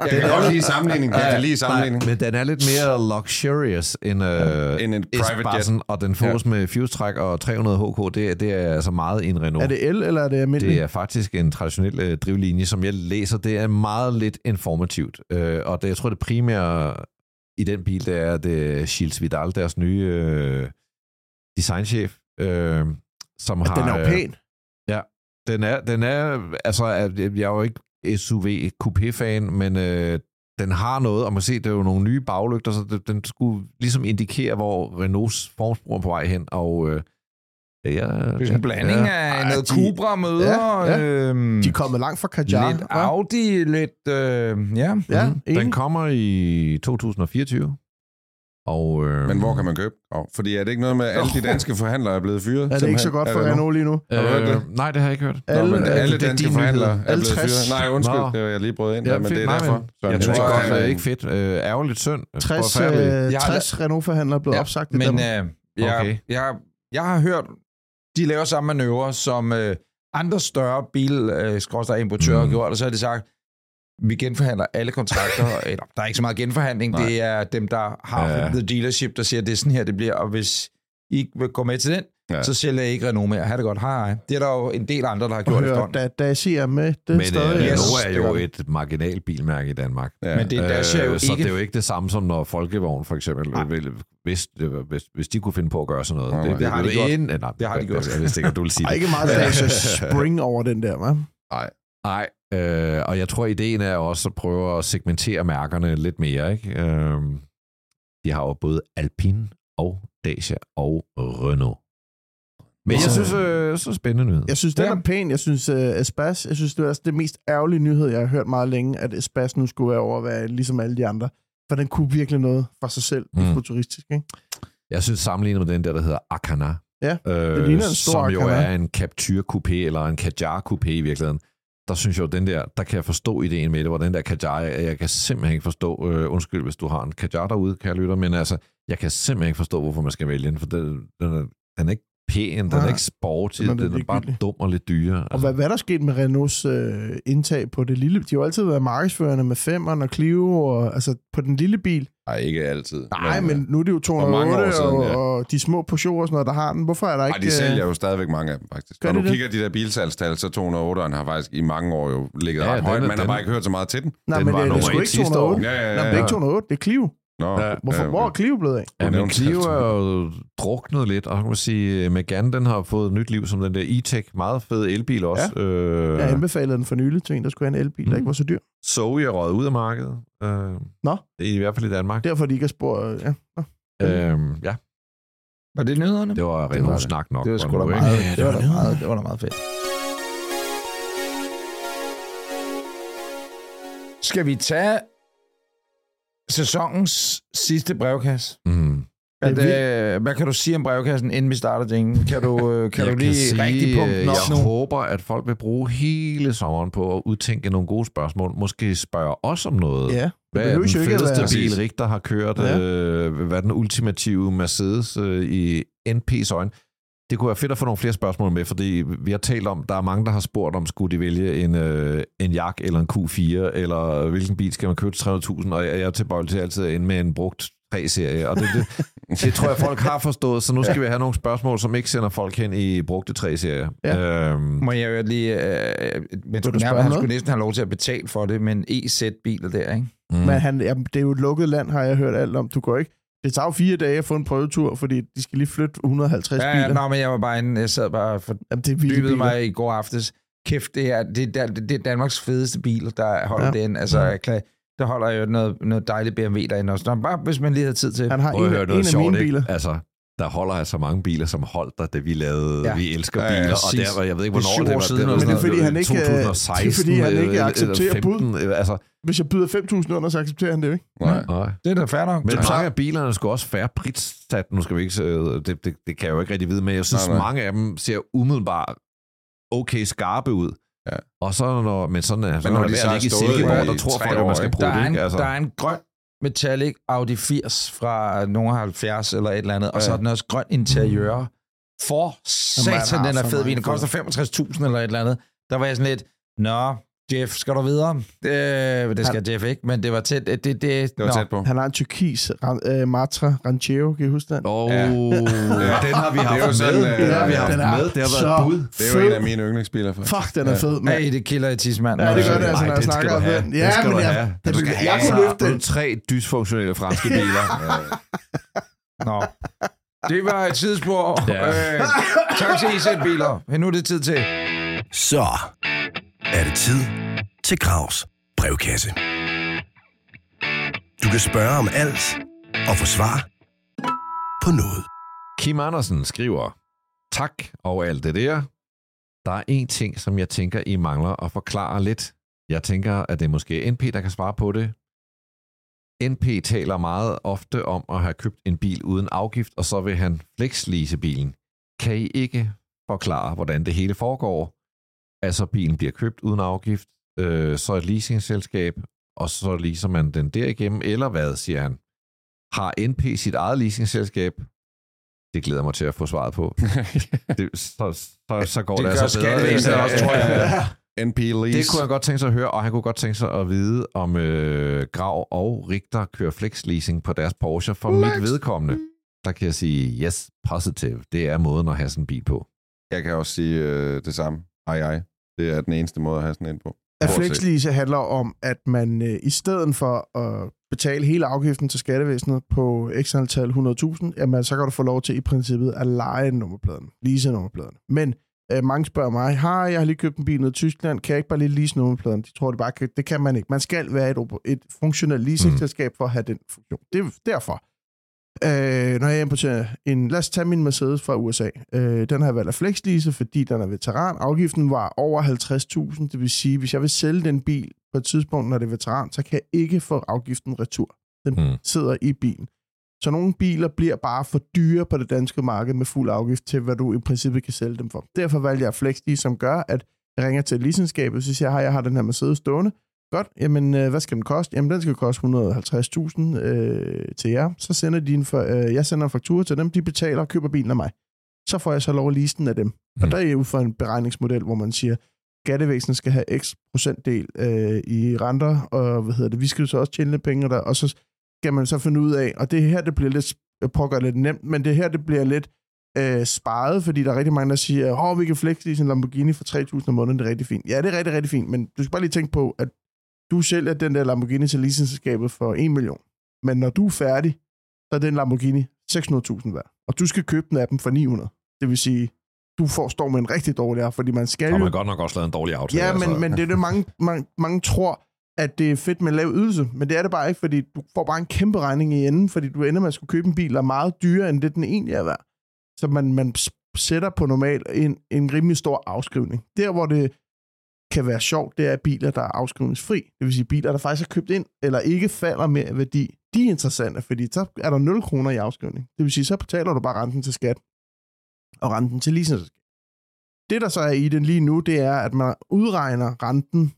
Jeg kan godt lide sammenligning. Jeg kan lide sammenligning. Nej, men den er lidt mere luxurious end, øh, End en private jet. Og den fås ja. med fuse-træk og 300 HK. Det, er- det er altså meget en Renault. Er det el, eller er det almindeligt? Det er faktisk en traditionel øh, drivlinje, som jeg læser. Det er meget lidt informativt. Øh, og det, jeg tror, det primære i den bil, det er, det er Gilles Vidal, deres nye øh, designchef, øh, som har... Den er jo øh, pæn. den er, den er, altså, at jeg er jo ikke SUV coupé-fan, men øh, den har noget, og man ser, det er jo nogle nye baglygter, så det, den skulle ligesom indikere, hvor Renaults formsprog er på vej hen, og øh, ja, Det er sådan en blanding ja, af noget de- Cupra møder, Ja, øhm, De er kommet langt fra Kajar. lidt? Audi, lidt... Øh, ja. Ja, enig. Den kommer i 2024. Og, øh, Men hvor kan man købe? Oh, fordi er det ikke noget med, at alle de danske forhandlere er blevet fyret? Er det ikke så godt for Renault lige nu? Har du hørt det? Øh, nej, det har jeg ikke hørt. Nå, men Alle- alle det danske forhandlere er Alle blevet 60. fyret. Nej, undskyld, Nå. det var jeg lige brød ind Ja, der, men fedt. det er Nej, derfor. men Jeg tror synes godt, det er ikke fedt. Øh, ærgerligt synd. 60, Forfærdeligt. øh, Jeg har 60 Renault-forhandlere er blevet Ja, opsagt. i Men Danmark. øh, jeg, Okay. jeg, jeg har hørt, de laver samme manøvre, som øh, andre større bil øh, importører Mm. har gjort, og så har de sagt, vi genforhandler alle kontrakter. eller, der er ikke så meget genforhandling. Nej. Det er dem, der har Ja. the dealership, der siger, at det er sådan her, det bliver. Og hvis I ikke vil gå med til den, Ja. så sælger jeg ikke Renault mere. Ha' det godt. Hej, hej. Det er der jo en del andre, der har gjort efterhånden. da, da jeg siger med, det Men stadig... øh, Renault er det jo et marginal bilmærke i Danmark. Ja. Men det er Dacia jo Øh, Så ikke. det er jo ikke det samme som når Folkevogn for eksempel, Nej. vil, hvis, det var- hvis, hvis de kunne finde på at gøre sådan noget. Nej, det har de gjort. En, nej, Det har de gjort. Jeg vidste ikke, du ville sige Der er det. ikke meget Dacia Spring over den der, hva'? Nej, øh, og jeg tror, ideen er også at prøve at segmentere mærkerne lidt mere. Ikke? Øh, de har jo både Alpine og Dacia og Renault. Men jeg synes, øh, så spændende nyhed. Jeg synes, den Ja. er pæn. Jeg synes, uh, Espas, jeg synes, det er altså det mest ærgerlige nyhed, jeg har hørt meget længe, at Espas nu skulle være over at være ligesom alle de andre. For den kunne virkelig noget for sig selv. Mm. Mm. Futuristisk, ikke? Jeg synes sammenlignet med den der, der hedder Akana, Ja, øh, det ligner en stor som jo Akana. er en Captur Coupé eller en Kadjar Coupé i virkeligheden. Der synes jeg jo, den der, der kan jeg forstå ideen med det, hvor den der kajar, jeg, kan simpelthen ikke forstå, øh, undskyld hvis du har en kajar derude, kan jeg lytte, men altså, jeg kan simpelthen ikke forstå, hvorfor man skal vælge den, for den, den, er, den er ikke pæn, den Nej, er ikke sporty, den er den er bare dum og lidt dyre. Og Altså, hvad, hvad er der sket med Renaults øh, indtag på det lille? De har jo altid været markedsførende med Femmeren og Clio, og, altså på den lille bil. Nej, ikke altid. Nej, men nu er det jo For mange år 208, siden, og, ja. og de små Peugeot og sådan noget, der har den. Hvorfor er der ikke... Nej, de øh, sælger jo stadigvæk mange af dem, faktisk. Når de du det? kigger de der bilsalgstal, så 208'eren har faktisk i mange år jo ligget Ja, ja, ret højt. Man har den- bare ikke hørt så meget til den. Nej, den men var det, det er sgu ikke sidste år. 208. Ja, ja, ja. Nej, men det er ikke 208, det er Clio. Nå, Ja. Hvorfor, ja, hvor er Clio blevet af? Ja, men Clio er jo druknet lidt, og så kan man sige, Megane, den har fået nyt liv som den der e-tech, meget fed elbil også. Ja. Øh, Jeg anbefalede den for nylig til en, der skulle have en elbil, der Mm. ikke var så dyr. Zoe er røget ud af markedet. Øh, Nå. Det er i hvert fald i Danmark. Derfor de ikke har spurgt... Ja. Nå. Øhm, ja, Var det nyhederne? det var det. snak nok. Det var sgu da meget, Ja, det, det var var da meget, det var da meget fedt. Skal vi tage sæsonens sidste brevkasse? Mm. At, Det øh, hvad kan du sige om brevkassen, inden vi starter dingen? Kan du, øh, kan jeg du lige sige, rigtig pumpe den op Jeg nu? håber, at folk vil bruge hele sommeren på at udtænke nogle gode spørgsmål. Måske spørge os om noget. ja. Hvad er den at fedeste bil, Richter har kørt? Ja. Øh, hvad er den ultimative Mercedes øh, i NP's øjne? Det kunne være fedt at få nogle flere spørgsmål med, fordi vi har talt om, der er mange, der har spurgt om, skulle de vælge en, øh, en Jak eller en Q4, eller hvilken bil skal man købe til 300.000, og jeg jeg er tilbøjelig til altid at ende med en brugt 3-serie, og det, det, det tror jeg, folk har forstået, så nu skal vi have nogle spørgsmål, som ikke sender folk hen i brugte 3-serier. Ja. Øhm, Må jeg jo lige... Øh, men spørge nærmere, han noget? skulle næsten have lov til at betale for det, men EZ-biler der, ikke? mm. Men han, jamen, det er jo et lukket land, har jeg hørt alt om. Du går ikke... Det tager jo fire dage at få en prøvetur, fordi de skal lige flytte 150 Ja, ja, biler. nå, men jeg var bare inde, jeg sad bare for Jamen, det er dybede biler. mig i går aftes. Kæft, det er, det, er, det er Danmarks fedeste bil, der holder Ja. ja. den. Altså, kan- der holder jo noget, noget dejligt BMW derinde også. Nå, bare hvis man lige havde tid til. Han har Prøv at en, høre en noget af sjovt, mine ikke? biler. Altså, der holder altså mange biler, som holdt der, da vi lavede Ja. Vi elsker Ja, ja, biler, og der var, jeg ved ikke, Det er hvornår det år var. siden var noget. noget, Men det er fordi, han ikke, øh, 2016, det er fordi, han ikke eller- accepterer eller 15, øh, Altså, Hvis jeg byder 5.000 under, så accepterer han det ikke. Nej. nej. Det er da fair nok. Men Men mange af bilerne skulle også færre prissat. Nu skal vi ikke... øh, Det, det, det kan jeg jo ikke rigtig vide, men jeg synes, Nej, nej. mange af dem ser umiddelbart okay skarpe ud. Ja. Og så når, men sådan er, så når når de så har ligge i Silkeborg, der tror folk, at man skal ikke? bruge der, er det. en, Ikke? Altså, der er en grøn metallic Audi 80 fra nogle 70 eller et eller andet, og så er den også grøn interiør. For Jamen, man satan, den er fed. bil. Den koster 65.000 eller et eller andet. Der var jeg sådan lidt, nå, Jeff, skal du videre? Øh, det skal Jeff ikke, men det var tæt. Det, det, det, Det var tæt på. Han har en turkis uh, Matra Ranchero, kan I huske den? Åh, Ja. den har vi Det er haft jo med. sådan, øh, Den har vi haft den er med. Det har så været bud. Det er jo en af mine yndlingsbiler, faktisk. Fuck, den er fed, mand. Ej, det kilder i tidsmand. Ja, det gør det, altså, når jeg snakker du om have. den. Ja, skal men du jeg- have. det- Du skal jeg have kunne løfte den. tre dysfunktionelle franske biler. Nå. Det var et tidsspor. Ja. Øh, tak til IZ-biler. Nu er det tid til... Så er det tid til Gravs brevkasse. Du kan spørge om alt og få svar på noget. Kim Andersen skriver, tak og alt det der. Der er en ting, som jeg tænker, I mangler at forklare lidt. Jeg tænker, at det er måske NP, der kan svare på det. NP taler meget ofte om at have købt en bil uden afgift, og så vil han flexlease bilen. Kan I ikke forklare, hvordan det hele foregår? Altså, bilen bliver købt uden afgift, øh, så et leasingselskab, og så leaser man den derigennem, eller hvad, siger han. Har NP sit eget leasingselskab? Det glæder mig til at få svaret på. det, så, så, så går Det det, altså bedre. skattevæsenet også, tror jeg. NP Lease. Det kunne han godt tænke sig at høre, og han kunne godt tænke sig at vide, om øh, Grav og Richter kører flex leasing på deres Porsche. For Flex. mit vedkommende, der kan jeg sige, yes, positive. Det er måden at have sådan en bil på. Jeg kan også sige øh, det samme. Ej, ej. Det er den eneste måde at have sådan en på. At flexlease handler om, at man øh, i stedet for at betale hele afgiften til skattevæsenet på x antal 100.000, jamen så kan du få lov til i princippet at lege nummerpladen, lease nummerpladen. Men øh, mange spørger mig, har jeg har lige købt en bil ned i Tyskland, kan jeg ikke bare lige lease nummerpladen? De tror det bare kan, det kan man ikke. Man skal være et, et funktionelt leasingselskab for at have den funktion. Det er derfor. Øh, når jeg importerer en, lad os tage min Mercedes fra USA. Øh, den har jeg valgt at flexlease, fordi den er veteran. Afgiften var over 50.000, det vil sige, hvis jeg vil sælge den bil på et tidspunkt, når det er veteran, så kan jeg ikke få afgiften retur. Den Mm. sidder i bilen. Så nogle biler bliver bare for dyre på det danske marked med fuld afgift til, hvad du i princippet kan sælge dem for. Derfor valgte jeg flexlease, som gør, at jeg ringer til leasingskabet, så siger jeg, "Hej, jeg har den her Mercedes stående. Godt, jamen øh, hvad skal den koste? Jamen den skal koste 150.000 øh, til jer. Så sender de en for, øh, jeg sender en faktura til dem, de betaler og køber bilen af mig. Så får jeg så lov at lease den af dem. Og Mm. der er ud fra en beregningsmodel, hvor man siger, skattevæsenet skal have x procentdel øh, i renter, og hvad hedder det, vi skal jo så også tjene lidt penge der, og så skal man så finde ud af, og det her, det bliver lidt, det lidt nemt, men det her, det bliver lidt øh, sparet, fordi der er rigtig mange, der siger, åh, vi kan flex i en Lamborghini for 3.000 om måneden, det er rigtig fint. Ja, det er rigtig, rigtig fint, men du skal bare lige tænke på, at du sælger den der Lamborghini til leasingselskabet for 1 million. Men når du er færdig, så er den Lamborghini 600.000 værd. Og du skal købe den af dem for 900. Det vil sige, du får står med en rigtig dårlig fordi man skal jo... man godt nok også lavet en dårlig aftale. Ja, men, altså. men det er det, mange, mange, mange tror, at det er fedt med lav ydelse. Men det er det bare ikke, fordi du får bare en kæmpe regning i enden, fordi du ender med at skulle købe en bil, der er meget dyrere, end det den egentlig er værd. Så man, man sætter på normal en, en rimelig stor afskrivning. Der, hvor det kan være sjovt, det er biler, der er afskrivningsfri. Det vil sige biler, der faktisk er købt ind, eller ikke falder med i værdi. De er interessante, fordi så er der 0 kroner i afskrivning. Det vil sige, så betaler du bare renten til skat, og renten til leasing. Det, der så er i den lige nu, det er, at man udregner renten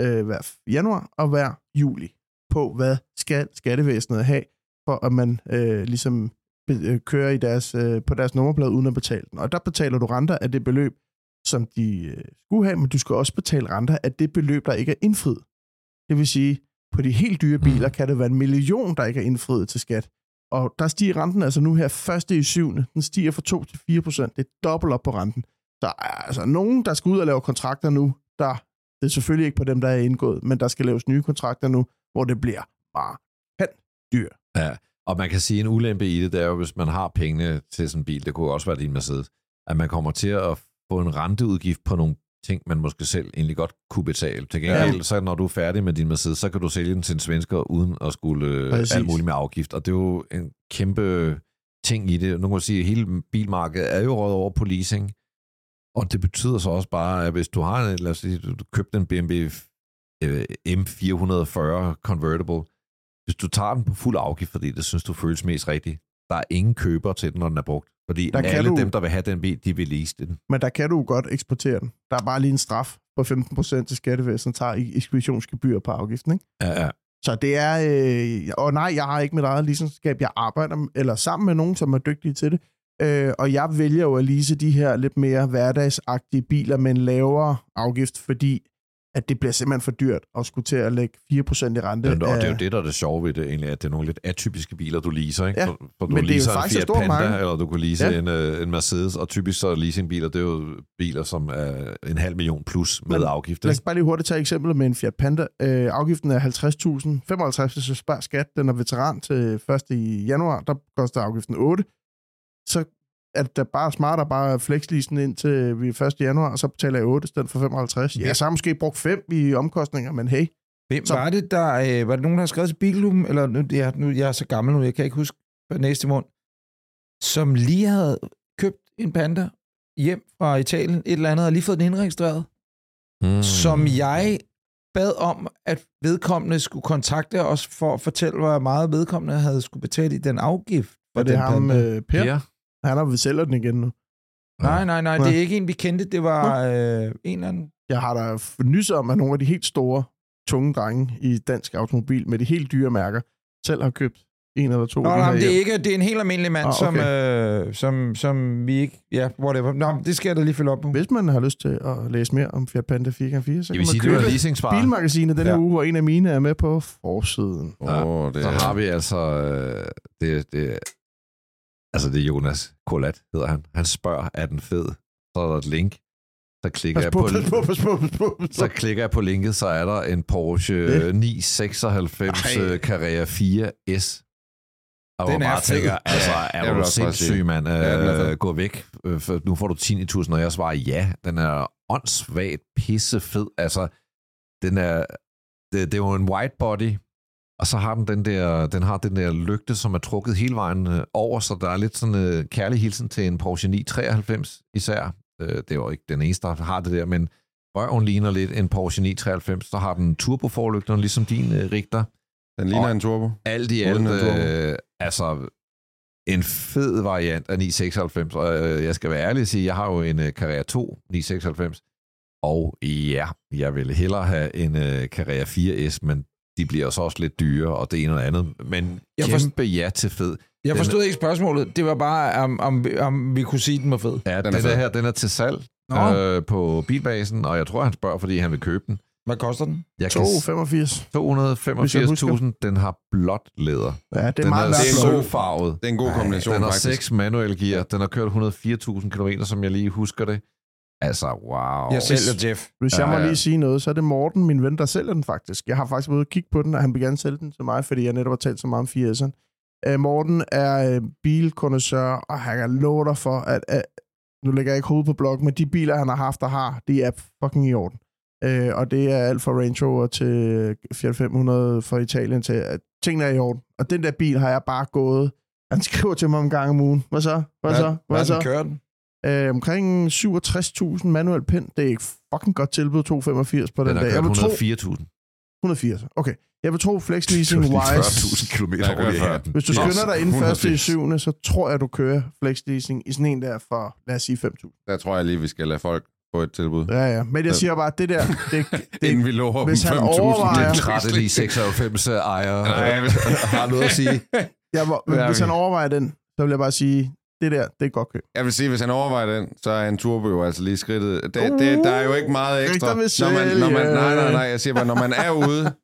øh, hver januar og hver juli på, hvad skal skattevæsenet have, for at man øh, ligesom øh, kører i deres, øh, på deres nummerplade uden at betale den. Og der betaler du renter af det beløb, som de øh, skulle have, men du skal også betale renter af det beløb, der ikke er indfriet. Det vil sige, på de helt dyre biler kan det være en million, der ikke er indfriet til skat. Og der stiger renten altså nu her første i syvende. Den stiger fra 2 til 4 procent. Det er dobbelt op på renten. Så altså, nogen, der skal ud og lave kontrakter nu, der, det er selvfølgelig ikke på dem, der er indgået, men der skal laves nye kontrakter nu, hvor det bliver bare dyr. Ja, og man kan sige, en ulempe i det, det er jo, hvis man har pengene til sådan en bil, det kunne også være din Mercedes, at man kommer til at få en renteudgift på nogle ting, man måske selv egentlig godt kunne betale. Til gengæld, ja. så når du er færdig med din Mercedes, så kan du sælge den til en svensker, uden at skulle øh, Præcis. alt muligt med afgift. Og det er jo en kæmpe ting i det. Nu kan man sige, at hele bilmarkedet er jo råd over på leasing, og det betyder så også bare, at hvis du har en, lad os sige, du du købte en BMW øh, M440 Convertible, hvis du tager den på fuld afgift, fordi det synes du føles mest rigtigt, der er ingen køber til den, når den er brugt. Fordi Der alle du- dem, der vil have den bil, de vil lease den. Men der kan du godt eksportere den. Der er bare lige en straf på 15 procent til skattevæsenet, tager ekspeditionsgebyr på afgiften. Ikke? Ja, ja. Så det er... Øh, og nej, jeg har ikke mit eget leasingskab. Jeg arbejder eller sammen med nogen, som er dygtige til det. Øh, og jeg vælger jo at lease de her lidt mere hverdagsagtige biler med en lavere afgift, fordi at det bliver simpelthen for dyrt at skulle til at lægge 4% i rente. Det, og det er jo det, der er det sjove ved det, egentlig, at det er nogle lidt atypiske biler, du leaser. Ikke? Ja, for, for du men det er jo leaser en Fiat Panda, marked. eller du kunne lease Ja. ja. en, øh, en Mercedes, og typisk så er leasingbiler, det er jo biler, som er en halv million plus med Men afgift. Lad os bare lige hurtigt tage eksemplet med en Fiat Panda. Øh, afgiften er 50.000. 55 hvis du sparer skat. Den er veteran til 1. i januar. Der koster afgiften 8. Så er det bare smart at bare flexlease ind til vi 1. januar, og så betaler jeg 8 i stedet for 55. Ja, så har jeg måske brugt 5 i omkostninger, men hey. Hvem Så- var det, der... Øh, var det nogen, der har skrevet til Bilklubben? Eller nu, jeg, nu, jeg er så gammel nu, jeg kan ikke huske hvad næste måned. Som lige havde købt en panda hjem fra Italien, et eller andet, og lige fået den indregistreret. Mm. Som jeg bad om, at vedkommende skulle kontakte os for at fortælle, hvor meget vedkommende havde skulle betale i den afgift. For Og det den er ham, Panda. øh, Per. Ja. Han har vi sælger den igen nu. Nej, nej, nej, det Ja. er ikke en, vi kendte. Det var øh, en eller anden... Jeg har da nys om, at nogle af de helt store, tunge drenge i dansk automobil med de helt dyre mærker, selv har købt en eller to. Nå, nej, det er ikke, det er en helt almindelig mand, Ah, som, okay. øh, som, som vi ikke, ja, whatever. Nå, det skal jeg da lige følge op på. Hvis man har lyst til at læse mere om Fiat Panda 4x4, så Jeg kan vil man sige, det var købe leasingsvar. Bilmagasinet denne Ja. uge, hvor en af mine er med på forsiden. Åh, oh, det Så har vi altså... Øh, det, det, altså, det er Jonas Kolat, hedder han. Han spørger, er den fed? Så er der et link. Så klikker, jeg på, på, på, på, på. på. så klikker jeg på linket, så er der en Porsche Det- 996 Ej. øh, Carrera 4S. Og Den er bare fed. tænker, altså, Ja, er vil du sindssyg, mand? Ja, fed. Øh, gå væk, øh, for nu får du 10.000, og jeg svarer ja. Den er åndssvagt pissefed. Altså, den er, det, det er jo en white body, og så har den den der, den har den der lygte, som er trukket hele vejen øh, over, så der er lidt sådan øh, kærlig hilsen til en Porsche 993 især. Øh, det er jo ikke den eneste, der har det der, men røven ligner lidt en Porsche 993. Så har den turboforlygterne, ligesom din øh, Richter. Den ligner Og- en turbo. Alt i alt, en øh, altså en fed variant af 996. Og øh, jeg skal være ærlig og sige, jeg har jo en øh, Carrera 2 996, og ja, jeg vil hellere have en øh, Carrera 4S, men de bliver så også lidt dyre, og det ene og det andet. Men Jeg kæmpe ja til fed. Jeg Den- forstod ikke spørgsmålet. Det var bare, om, om, vi- om vi kunne sige, at den var fed. Ja, Den den, er den fed. her, den er til salg Nå. øh, på bilbasen, og jeg tror, han spørger, fordi han vil købe den. Hvad koster den? Jeg kan, 285. 285.000, den har blåt læder. Ja, det er den meget er solfarvet. Det er en god kombination, Den har faktisk. seks manuel gear. Den har kørt 104.000 km, som jeg lige husker det. Altså, wow. Jeg sælger Jeff. Hvis jeg Ja, må ja. lige sige noget, så er det Morten, min ven, der sælger den faktisk. Jeg har faktisk været ude og kigge på den, og han vil gerne sælge den til mig, fordi jeg netop har talt så meget om 4S'eren. Uh, Morten er uh, bilkondensør, og han kan love dig for, at uh, nu lægger jeg ikke hovedet på blokken, men de biler, han har haft og har, de er fucking i orden. Uh, og det er alt fra Range Rover til Fiat 500 fra Italien til, at tingene er i orden. Og den der bil har jeg bare gået, han skriver til mig en gang om ugen. Hvad så? Hvad, så? Hvad, Hvad så? den kører den? Øh, omkring 67.000 manuel pind. Det er ikke fucking godt tilbud, 285 på den, Den dag. Jeg vil tro, 104.000. 180. Okay. Jeg vil tro Flex Leasing Wise. 40.000 km over. Hvis du skynder dig inden 180. 1. i 7. så tror jeg, du kører Flex Leasing i sådan en der for, lad os sige, 5.000. Der tror jeg lige, vi skal lade folk få et tilbud. Ja, ja. Men jeg siger bare, det der, det, det, Inden vi lover hvis dem han 5.000. overvejer- det er Trætte lige 96 ejer Nej, har noget at sige. jeg, men Ja, hvis okay. han overvejer den, så vil jeg bare sige, det der, det er godt køb. Jeg vil sige, hvis han overvejer den, så er en turbo jo altså lige skridtet. Det, det, der er jo ikke meget ekstra. Rigtig Når man, når man, nej, nej, nej. Jeg siger bare, når man er ude,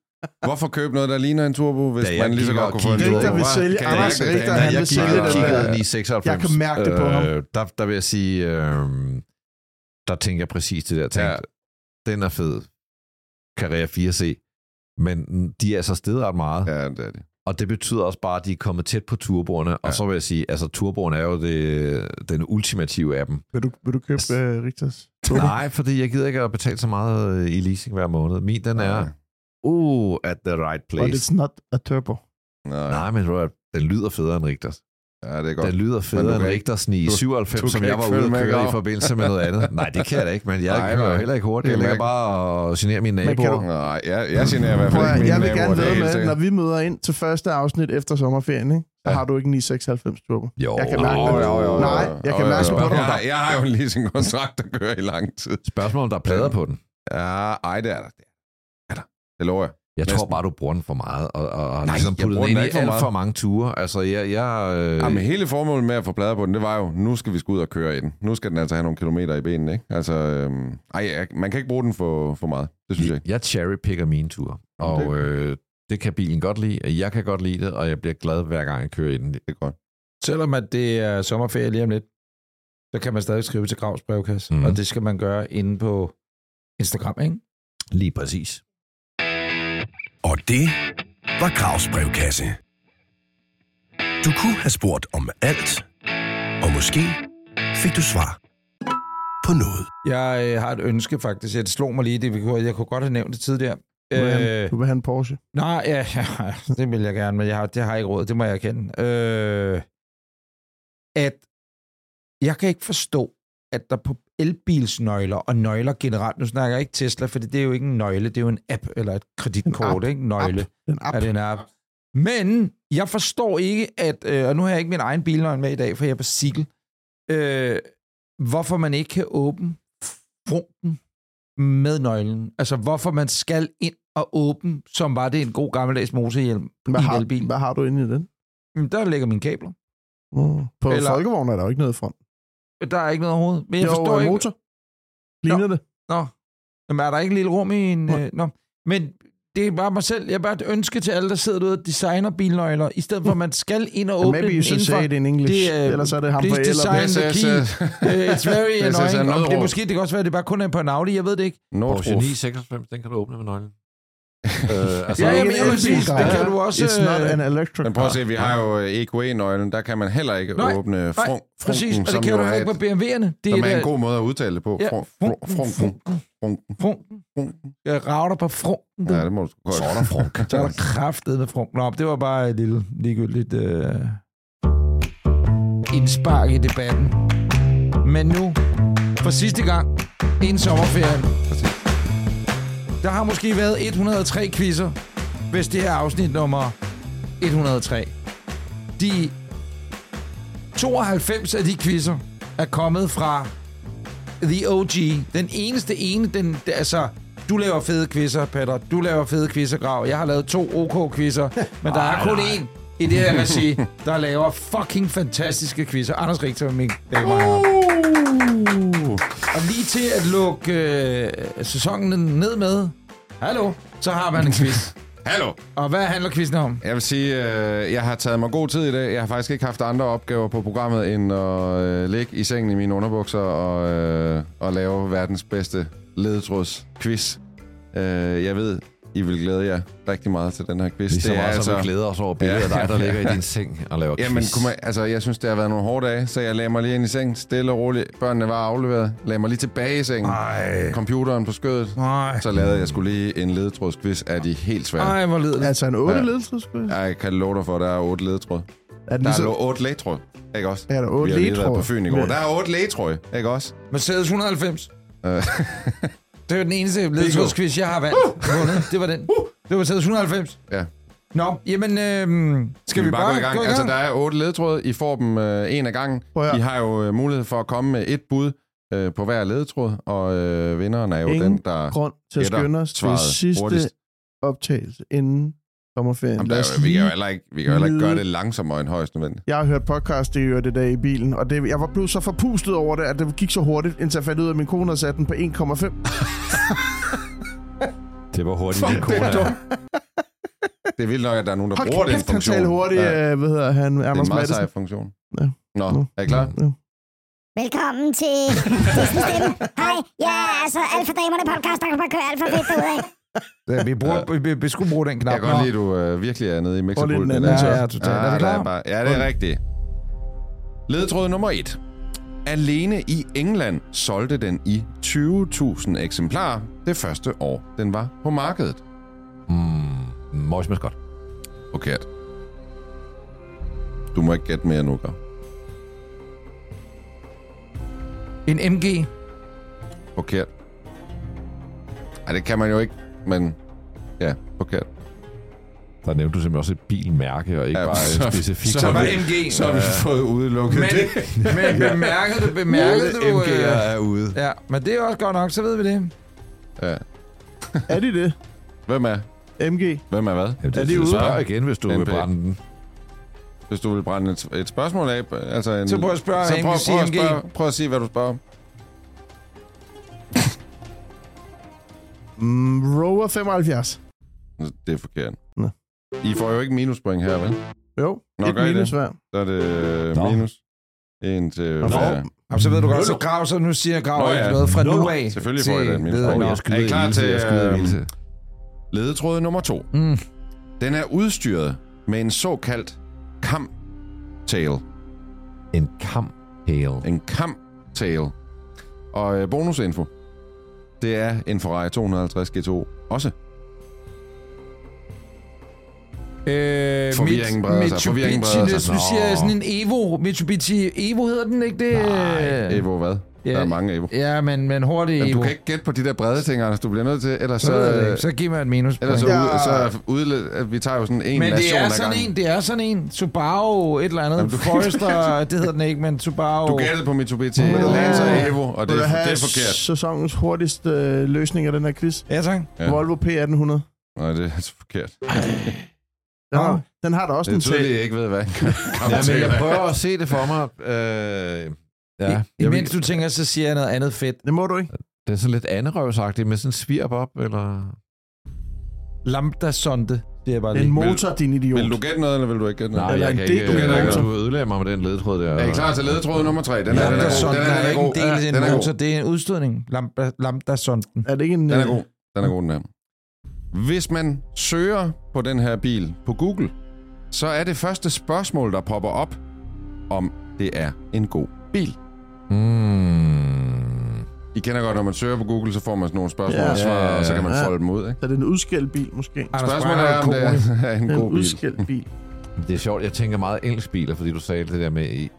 hvorfor købe noget, der ligner en turbo, hvis Da jeg man lige så godt kunne få en turbo? Rigtig vil sælge. Kan jeg Anders kan han jeg jeg vil sælge bare- den kiggede der. 996. Jeg kan mærke det på ham. Øh, der, der vil jeg sige, øh, der tænker jeg præcis det der. Tænkte, Ja. Den er fed. Carrera 4C. Men de er så stedet ret meget. Ja. Ja, det er det. Og det betyder også bare, at de er kommet tæt på turboerne. Ja. Og så vil jeg sige, altså turboen er jo det, den ultimative af dem. Vil du, vil du købe uh, Richters? Nej, fordi jeg gider ikke at betale så meget øh, i leasing hver måned. Min, den er, uh, at the right But place. it's not a turbo. Nej, Nej, men den lyder federe end Rigters. Ja, det er godt. Den lyder federe end kan ikke- Rigters i du- 97, du som jeg var ude at køre i forbindelse med noget andet. Nej, det kan jeg da ikke, men jeg Nej, kører nej. heller ikke hurtigt. Jeg Det er ligger bare og generer mine Men kan naboer. du- Nej, jeg, jeg generer i hvert fald ikke jeg vil gerne er ved med, når vi møder ind til første afsnit efter sommerferien, ikke? så Ja. har du ikke en 996 turbo. Jo, Jeg kan mærke jo, det. jo, jo, jo. Nej, jeg kan mærke på dig. Jeg, jeg har jo en leasingkontrakt, der kører i lang tid. Spørgsmålet om der er plader på den. Ja, ej, det er der. Det er der. Det lover jeg. Jeg tror bare, du bruger den for meget, og, og, og Nej, ligesom jeg puttet bruger den den ind i ikke for meget. for mange ture. Altså, jeg... jeg øh, Jamen, hele formålet med at få plader på den, det var jo, nu skal vi skulle ud og køre i den. Nu skal den altså have nogle kilometer i benene, ikke? Altså, øhm, ej, jeg- man kan ikke bruge den for, for meget. Det synes jeg ikke. jeg cherrypicker mine ture, og det- øh, det kan bilen godt lide. Jeg kan godt lide det, og jeg bliver glad hver gang, jeg kører i den. Det er godt. Selvom at det er sommerferie lige om lidt, så kan man stadig skrive til Gravs brevkasse. Mm. Og det skal man gøre inde på Instagram, ikke? Lige præcis. Og det var Gravs brevkasse. Du kunne have spurgt om alt, og måske fik du svar på noget. Jeg øh, har et ønske faktisk. Det slog mig lige. Det, jeg kunne godt have nævnt det tidligere. Du vil, have, Øh, en- du vil have en Porsche. nej, ja, ja, det vil jeg gerne, men jeg har, det har jeg ikke råd. Det må jeg erkende. Øh, at jeg kan ikke forstå, at der på elbilsnøgler og nøgler generelt, nu snakker jeg ikke Tesla, for det er jo ikke en nøgle, det er jo en app eller et kreditkort, En ikke? Nøgle. App. Er det en app? Men jeg forstår ikke, at, øh, og nu har jeg ikke min egen bilnøgle med i dag, for jeg er på cykel, øh, hvorfor man ikke kan åbne frunten med nøglen. Altså, hvorfor man skal ind og åbne, som var det en god gammeldags motorhjelm Hvad i har, elbil. hvad har du inde i den? Der ligger mine kabler. Mm. På Eller- folkevognen er der jo ikke noget front. Der er ikke noget overhovedet. Men jeg jo, forstår øh, ikke... motor. Ligner det? Nå. Jamen, er der ikke et lille rum i en... Nej. Øh, nå. Men det er bare mig selv. Jeg har bare et ønske til alle, der sidder derude og designer bilnøgler, i stedet for, at man skal ind og åbne maybe den you should indenfor. say it in English. Det er- Ellers er det ham på eller design the key. uh, Uh, it's very is annoying. a Om det, er måske, det kan også være, at det bare kun er på en Audi. Jeg ved det ikke. Porsche Nordruf. 996, den kan du åbne med nøglen. Øh, altså, Ja, en jeg vil sige, det kan er. du også... It's not øh, an electric Men prøv at se, vi har jo øh, EQE-nøglen, der kan man heller ikke Nej, åbne Nej, frunk, præcis. frunken, Og det kan du ikke på BMW'erne. Det som er en god måde at udtale det på. Ja, Frunk, frunken, frunken, frunken, frunken, frunken. frunken. Jeg rager dig på frunken. Ja, det må du godt. så er der frunk. Så er der kraftet med frunk. Nå, det var bare et lille ligegyldigt øh, indspark i debatten. Men nu, for sidste gang, inden sommerferien, der har måske været 103 quizzer, hvis det er afsnit nummer 103. De 92 af de quizzer er kommet fra The OG. Den eneste ene, den, altså, du laver fede quizzer, Peter. Du laver fede quizzer, Grav. Jeg har lavet to OK-quizzer, men der er kun én i det her regi, der laver fucking fantastiske quizzer. Anders Richter, mine damer og herrer. Og lige til at lukke øh, sæsonen ned med, hallo, så har man en quiz. Hallo! Og hvad handler quizzen om? Jeg vil sige, øh, jeg har taget mig god tid i dag. Jeg har faktisk ikke haft andre opgaver på programmet, end at øh, ligge i sengen i mine underbukser og, øh, og lave verdens bedste ledetråds-quiz. Øh, jeg ved, I vil glæde jer rigtig meget til den her quiz. Lige så meget altså... som vi glæder os over billedet Ja. af dig, der ligger i din seng og laver Jamen, quiz. kunne man, altså, jeg synes, det har været nogle hårde dage, så jeg lagde mig lige ind i seng, stille og roligt. Børnene var afleveret. Lagde mig lige tilbage i sengen. Ej, Computeren på skødet. nej, Så lavede jeg skulle lige en ledetrådsquiz af de helt svære. ej, hvor lyder det. Altså en 8 Ja. ja. ledelsesquiz? Jeg kan love dig for, at der er otte ledetråd. Er Der er ligesom... lo- otte ledetråd, ikke også? Er der 8 Vi har lige været ledtråd? på Fyn i går. Der er otte ledetråd, ikke også? Mercedes 190. Øh. Det var den eneste ledelsesquiz, jeg har valgt. Vundet. Det var den. Det var Mercedes 190. Ja. Nå, jamen, øhm, skal vi, bare, gå i gang? gå i gang? Altså, der er otte ledetråde. I får dem øh, en af gangen. I har jo øh, mulighed for at komme med et bud øh, på hver ledetråd, og øh, vinderen er jo Ingen den, der... grund til at skynde os til sidste hurtigst. optagelse inden sommerferien. Jamen, der, er jo- vi kan jo lige- heller ikke, vi kan jo heller ikke gøre det langsommere end højst nødvendigt. Jeg har hørt podcast, det gør det der i bilen, og det, jeg var blevet så forpustet over det, at det gik så hurtigt, indtil jeg fandt ud af, at min kone havde sat den på 1,5. Det var hurtigt, din Fuck, kone det er er. Det er vildt nok, at der er nogen, der Hold bruger den kæft, han funktion. taler hurtigt, Ja, ja. hvad hedder han, det er Anders en meget sej funktion. Ja. Nå, Nu. er I klar? Ja. Velkommen til Disney Stemme. Hej, ja, altså Alfa Damerne podcast, der kan bare køre alt for fedt derudad. Ja, vi, bruger, vi, vi skulle bruge den knap. Jeg kan godt lide, at du øh, virkelig er nede i er Ja, ja, totalt. Er vi der klar? bare, ja, det er rigtigt. Ledetråd nummer 1. Alene i England solgte den i 20.000 eksemplarer det første år, den var på markedet. Mm, Morris Mascot. Forkert. Du må ikke gætte mere nu, gør. En MG. Forkert. Ej, det kan man jo ikke, men... Ja, forkert. Der nævnte du simpelthen også et bilmærke, og ikke Ja, bare så- specifikt. så Så var vi- MG. Så har vi fået udelukket Men, det. men bemærkede du, bemærkede du... MG'er Øh, er ude. ja, men det er også godt nok, så ved vi det. Ja. Er de det? Hvem er? MG? Hvem er hvad? Jamen, Er det, de det ude? spørg igen, hvis du vil NP. brænde den. Hvis du vil brænde et, et spørgsmål af, altså en, Så prøv at spørge så en prøv, prøv, at spørge, prøv at sige, hvad du spørger om. Mm, Rover 75. Det er forkert. Nå. I får jo ikke minuspoint her, vel? Jo, Nå, et I det? minus hver. Så er det Nå. minus. En til Nå. hver. Så ved du godt, så Grav, så nu siger Grav Nå ja. ikke noget fra nu af. Selvfølgelig får I da et minus. videre. Nå, Nå. jeg Er I klar til, jeg Ilse. Ledetråd nummer to. Mm. Den er udstyret med en såkaldt kam-tail. En kam-hail. En kam-tail. Og øh, bonusinfo. Det er en Ferrari 250 GTO også. Øh, Forvirringen breder sig, forvirringen breder sig. Nu siger jeg sådan en Evo. Mitsubishi Evo hedder den, ikke det? Nej, Evo hvad? Ja. Der er mange Evo. Ja, men, men hurtigt Jamen, Evo. du kan ikke gætte på de der brede ting, Anders. Du bliver nødt til, ellers så, så... jeg det øh, så giv mig et minus. Ellers så, Ja. ud, så udled, vi tager jo sådan en men det nation er ad sådan gangen. en, det er sådan en Subaru et eller andet. Jamen, du Forester, det hedder den ikke, men Subaru. Du gættede på Mitsubishi du Lancer Evo, og det, er, det er forkert. sæsonens hurtigste øh, løsning af den her quiz? Ja, tak. Ja. Ja. Volvo P1800. Nej, det er altså forkert. Den, har, den har da også Det er en tydeligt, jeg ikke ved, hvad en Ja, men jeg er. prøver at se det for mig. Øh, ja, jeg Imens vil, du tænker, så siger jeg noget andet fedt. Det må du ikke. det er sådan lidt anderøvsagtigt med sådan en svirp op, eller... Jeg bare Det er lige. en motor, din idiot. Vil du gætte noget, eller vil du ikke gætte noget? Nej, Eller jeg en kan ikke... du Du, gætter ikke. du ødelægger mig med den ledetråd der. Er I klar til ledetråd nummer tre? Den er, den er god. Lambda-sonden Den er, er den er ikke en god. del af en den er motor, god. det er en udstødning. Lambda, Lambda-sonden. Er det ikke en... Den er øh, god. Den er god, den her. Hvis man søger på den her bil på Google, så er det første spørgsmål, der popper op, om det er en god bil. Mm. I kender godt, når man søger på Google, så får man sådan nogle spørgsmål Ja. og svar, Ja, ja, og så kan man ja. folde dem ud. Ikke? Så er det en udskældt bil, måske. Spørgsmålet er, om det er, er en En god bil. udskældt bil. Det er sjovt, jeg tænker meget engelsk biler, fordi du sagde det der med i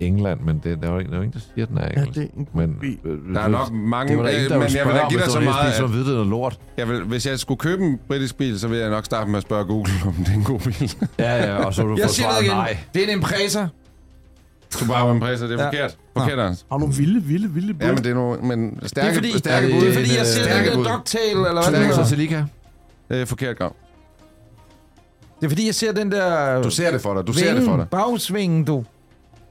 England, men det, der er jo ikke, der er ingen, der siger, at den er Ja, engelsk. det er en god men, bil. øh, Der er nok mange, det var der der øh, ville men jeg vil da give dig så meget, som at ved det er noget lort. jeg vil, hvis jeg skulle købe en britisk bil, så vil jeg nok starte med at spørge Google, om det er en god bil. Ja, ja, og så vil du få svaret nej. Det er en Impreza. Du bare med en præs, det er Ja. forkert. Forkert, Anders. Har nogle vilde, vilde, vilde bud. Ja, men det er nogle men Det stærke, er fordi, stærke det- bud. det er fordi jeg øh, ser stærke den Ducktail, eller hvad det hedder. Det er forkert, Grav. Det er fordi, jeg ser den der... Du ser det for dig. Du ser det for dig. Bagsvingen, du.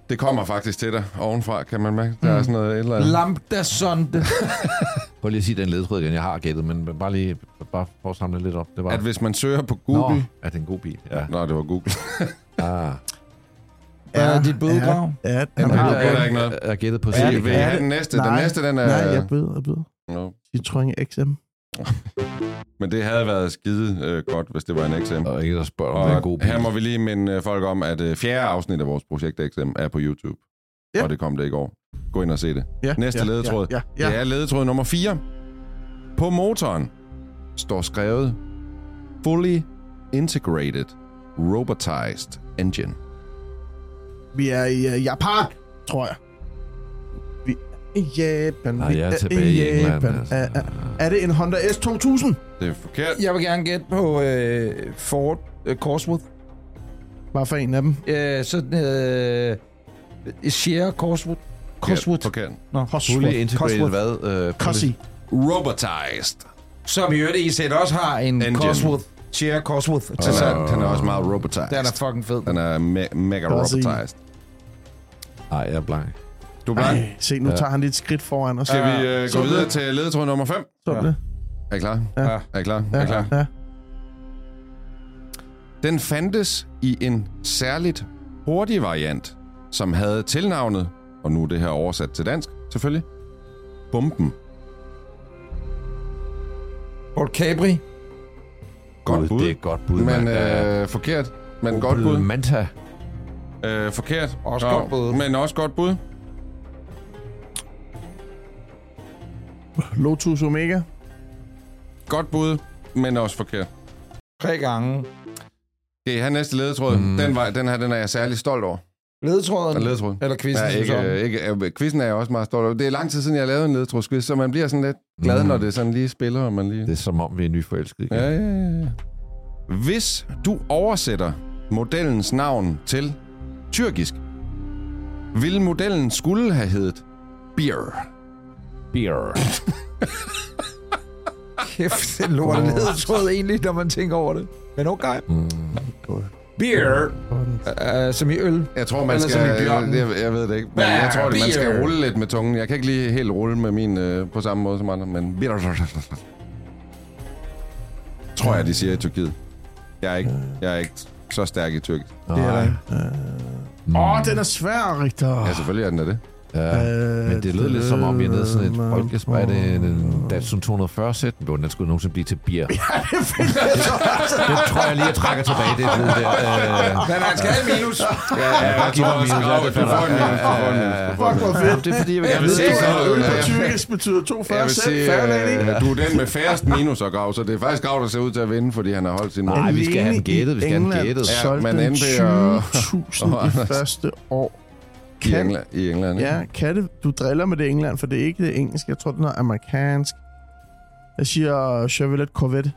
Det kommer faktisk til dig ovenfra, kan man mærke. Der er sådan noget et eller andet. Lambda-sonde. Prøv lige at sige den ledetråd igen. Jeg har gættet, men bare lige bare for at samle lidt op. Det var... At hvis man søger på Google... Nå, er det en god bil? Ja. Nå, det var Google. Ah. Er dit bud, Grav? Ja, ja, Han han har- har... det er der ikke noget. Jeg har gættet på Ja, Vil. I have den næste? Den Nej. næste, den er... Nej, jeg bød, jeg bød. Nå. Citroën XM. Men det havde været skide øh, godt, hvis det var en XM. Og ikke der spørger, om det er en god bil. her må vi lige minde øh, folk om, at øh, fjerde afsnit af vores projekt XM er på YouTube. Ja. Og det kom det i går. Gå ind og se det. Ja, Næste ja, ledetråd. Ja, ja, Det ja. er ledetråd nummer 4. På motoren står skrevet Fully Integrated Robotized Engine. Vi er i uh, Japan, tror jeg. Vi er i Japan. Nej, vi jeg er tilbage i England. Altså. Er, er, er det en Honda S2000? Det er forkert. Jeg vil gerne gætte på øh, Ford øh, Cosworth. Bare for en af dem. Øh, sådan øh, Share Cosworth. Cosworth. Forkert. Nå, Fully integrated Cosworth. hvad? Uh, Cossi. Robotized. Som i øvrigt i sæt også har en Engine. Cosworth. Share Cosworth til Den salg. er, den er også meget robotized. Den er fucking fed. Den er me- mega robotized. Nej, jeg er blank. Du er blank. Ej, se, nu Ja. tager han lidt skridt foran os. Skal vi øh, gå videre det. til ledetråd nummer 5? Sådan Ja. det. Er I klar? Ja. Er I klar? Ja, Er I klar? ja. Den fandtes i en særligt hurtig variant, som havde tilnavnet, og nu er det her oversat til dansk, selvfølgelig, Bomben. Ford Capri. Godt bud. Det er godt bud, Men øh, forkert. Men Opel godt bud. Manta. Øh, forkert. Også Nå, godt bud. Men også godt bud. Lotus Omega. Godt bud, men også forkert. Tre gange. Skal I have næste ledetråd? Mm. Mm. Den, var, den her, den er jeg særlig stolt over. Ledetråden. Den ledetråd. Eller quizzen. Ja, ikke, øh, ikke, øh, quizzen er jeg også meget stolt over. Det er lang tid siden, jeg har lavet en ledetrådsquiz, så man bliver sådan lidt glad, Mm. når det sådan lige spiller, og man lige... Det er som om, vi er nyforelskede igen. Ja, ja, ja, ja. Hvis du oversætter modellens navn til tyrkisk, vil modellen skulle have heddet Beer. Beer. Kæft, det lort oh. ledetråd egentlig, når man tænker over det. Men okay. Mm. Beer. Uh, som i øl. Jeg tror, man Eller skal... som i bjørnen. Jeg, jeg ved det ikke. Men jeg tror, det, man skal beer. rulle lidt med tungen. Jeg kan ikke lige helt rulle med min øh, på samme måde som andre, men... Tror jeg, de siger i Tyrkiet. Jeg er ikke, jeg er ikke så stærk i tyrkisk. Det er der ikke. Mm. Åh, oh, den er svær, Richter. Ja, selvfølgelig er den da det. Ja. Øh, Men det lød lidt som om, vi er nede sådan et folkespejl. Det en, en Datsun 240 sæt? Den skulle nogensinde blive til bier. det tror jeg lige, jeg trækker tilbage, det lyd der. Øh, Men han skal have minus. Ja, ja, bare giv mig minus, ja, det får en Fuck, hvor fedt. det er fordi, jeg vil Jeg gerne vide, det. så- Øl på Ja. tyrkisk betyder 42 Jeg vil cent. sige, Fair lady. øh, du er den med færrest minus at grave, så det er faktisk Grav, der ser ud til at vinde, fordi han har holdt sin mund. Nej, vi skal have den gættet, vi skal have den England gættet. Ja, solgte men den NB og- 20.000 og i første år. I Kan, England. I England ikke? ja, kan det, du driller med det England, for det er ikke det engelske. Jeg tror, det er noget amerikansk. Jeg siger Chevrolet Corvette.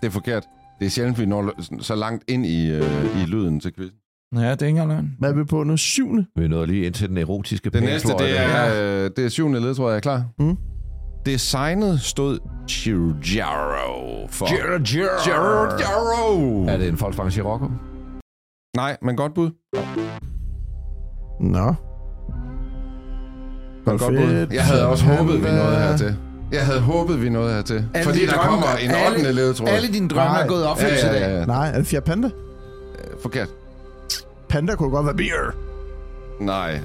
Det er forkert. Det er sjældent, vi når så langt ind i, øh, i lyden til quizzen. Ja, det er ikke engang Hvad er vi på nu? Syvende? Vi nåede lige ind til den erotiske Det næste, det er, øh, det er syvende ledtråd. Er jeg klar? Mm. Designet stod Giugiaro for. Giugiaro. Giugiaro. Er det en Volkswagen Scirocco? Nej, men godt bud. Nå. Godt bud. Jeg havde også håbet, vi nåede hertil. Jeg havde håbet, vi nåede hertil. Alle Fordi der drømme- kommer en alle- 8. ledetråd. Alle dine drømme Nej. er gået i ja, ja, dag. ja, ja. Nej, er det Fiat Panda? Forkert. Panda kunne godt være beer. Nej.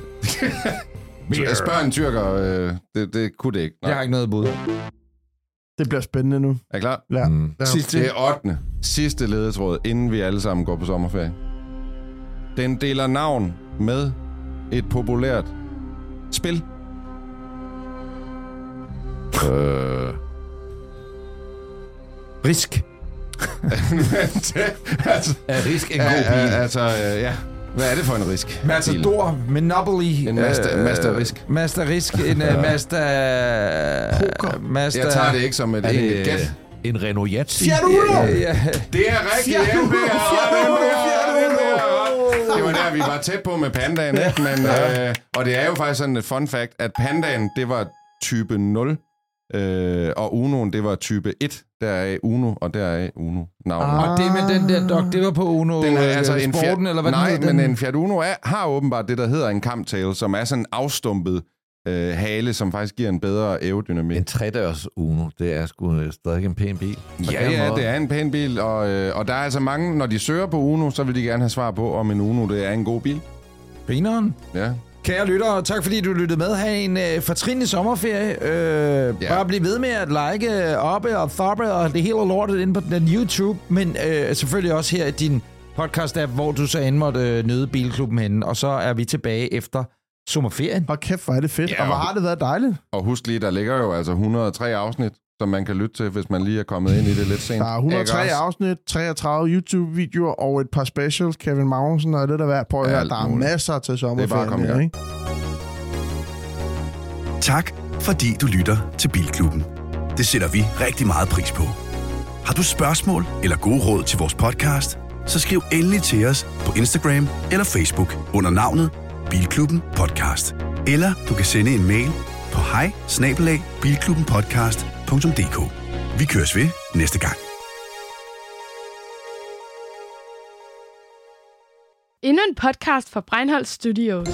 Spørg en tyrker. Øh, det, det kunne det ikke. Nej. Jeg har ikke noget bud. Det bliver spændende nu. Er I klar? Ja. Mm. ja. Sidste. Det er 8. Sidste ledetråd, inden vi alle sammen går på sommerferie. Den deler navn med et populært spil. øh. Risk. altså, Er risk en ja, god ja, bil? altså, øh, ja. Hvad er det for en risk? Matador, Monopoly. En Mazda- øh, Mazda Risk. Mazda Risk, en uh, Mazda... Poker. Mazda... Jeg tager det ikke som et Er enkelt gæt. en Renault Yatzy? Uno! Ja, ja. Det er rigtigt. Fiat vi var tæt på med pandaen, ikke? Men, øh, og det er jo faktisk sådan et fun fact, at pandaen, det var type 0, øh, og Unoen, det var type 1. Der er Uno, og der er Uno navnet. Ah. Og det med den der dog, det var på Uno Den er øh, altså en Sporten, Fiat, eller hvad nej, den men den? en Fiat Uno er, har åbenbart det, der hedder en kamptail, som er sådan en afstumpet øh, hale, som faktisk giver en bedre aerodynamik. En tredørs Uno, det er sgu øh, stadig en pæn bil. På Ja, ja, måde. det er en pæn bil, og, øh, og der er altså mange, når de søger på Uno, så vil de gerne have svar på, om en Uno det er en god bil. Grineren. Ja. Kære lyttere, tak fordi du lyttede med. Ha' en øh, fortrinlig sommerferie. Øh, Ja. Bare bliv ved med at like, oppe og thoppe og det hele lortet inde på den YouTube. Men øh, selvfølgelig også her i din podcast-app, hvor du så end måtte øh, nyde Bilklubben henne. Og så er vi tilbage efter sommerferien. Hold kæft, hvor er det fedt. Ja, og hvor har det været dejligt. Og husk lige, der ligger jo altså 103 afsnit, som man kan lytte til, hvis man lige er kommet ind i det lidt sent. Der er 103 Ikke afsnit, 33 YouTube-videoer og et par specials. Kevin Magnussen og lidt af hvert på her. Alt Der er muligt. masser til Det er bare sommerferien. at komme? Tak, fordi du lytter til Bilklubben. Det sætter vi rigtig meget pris på. Har du spørgsmål eller gode råd til vores podcast, så skriv endelig til os på Instagram eller Facebook under navnet Bilklubben Podcast. Eller du kan sende en mail på hej Vi køres ved næste gang. Endnu en podcast fra Breinholt Studios.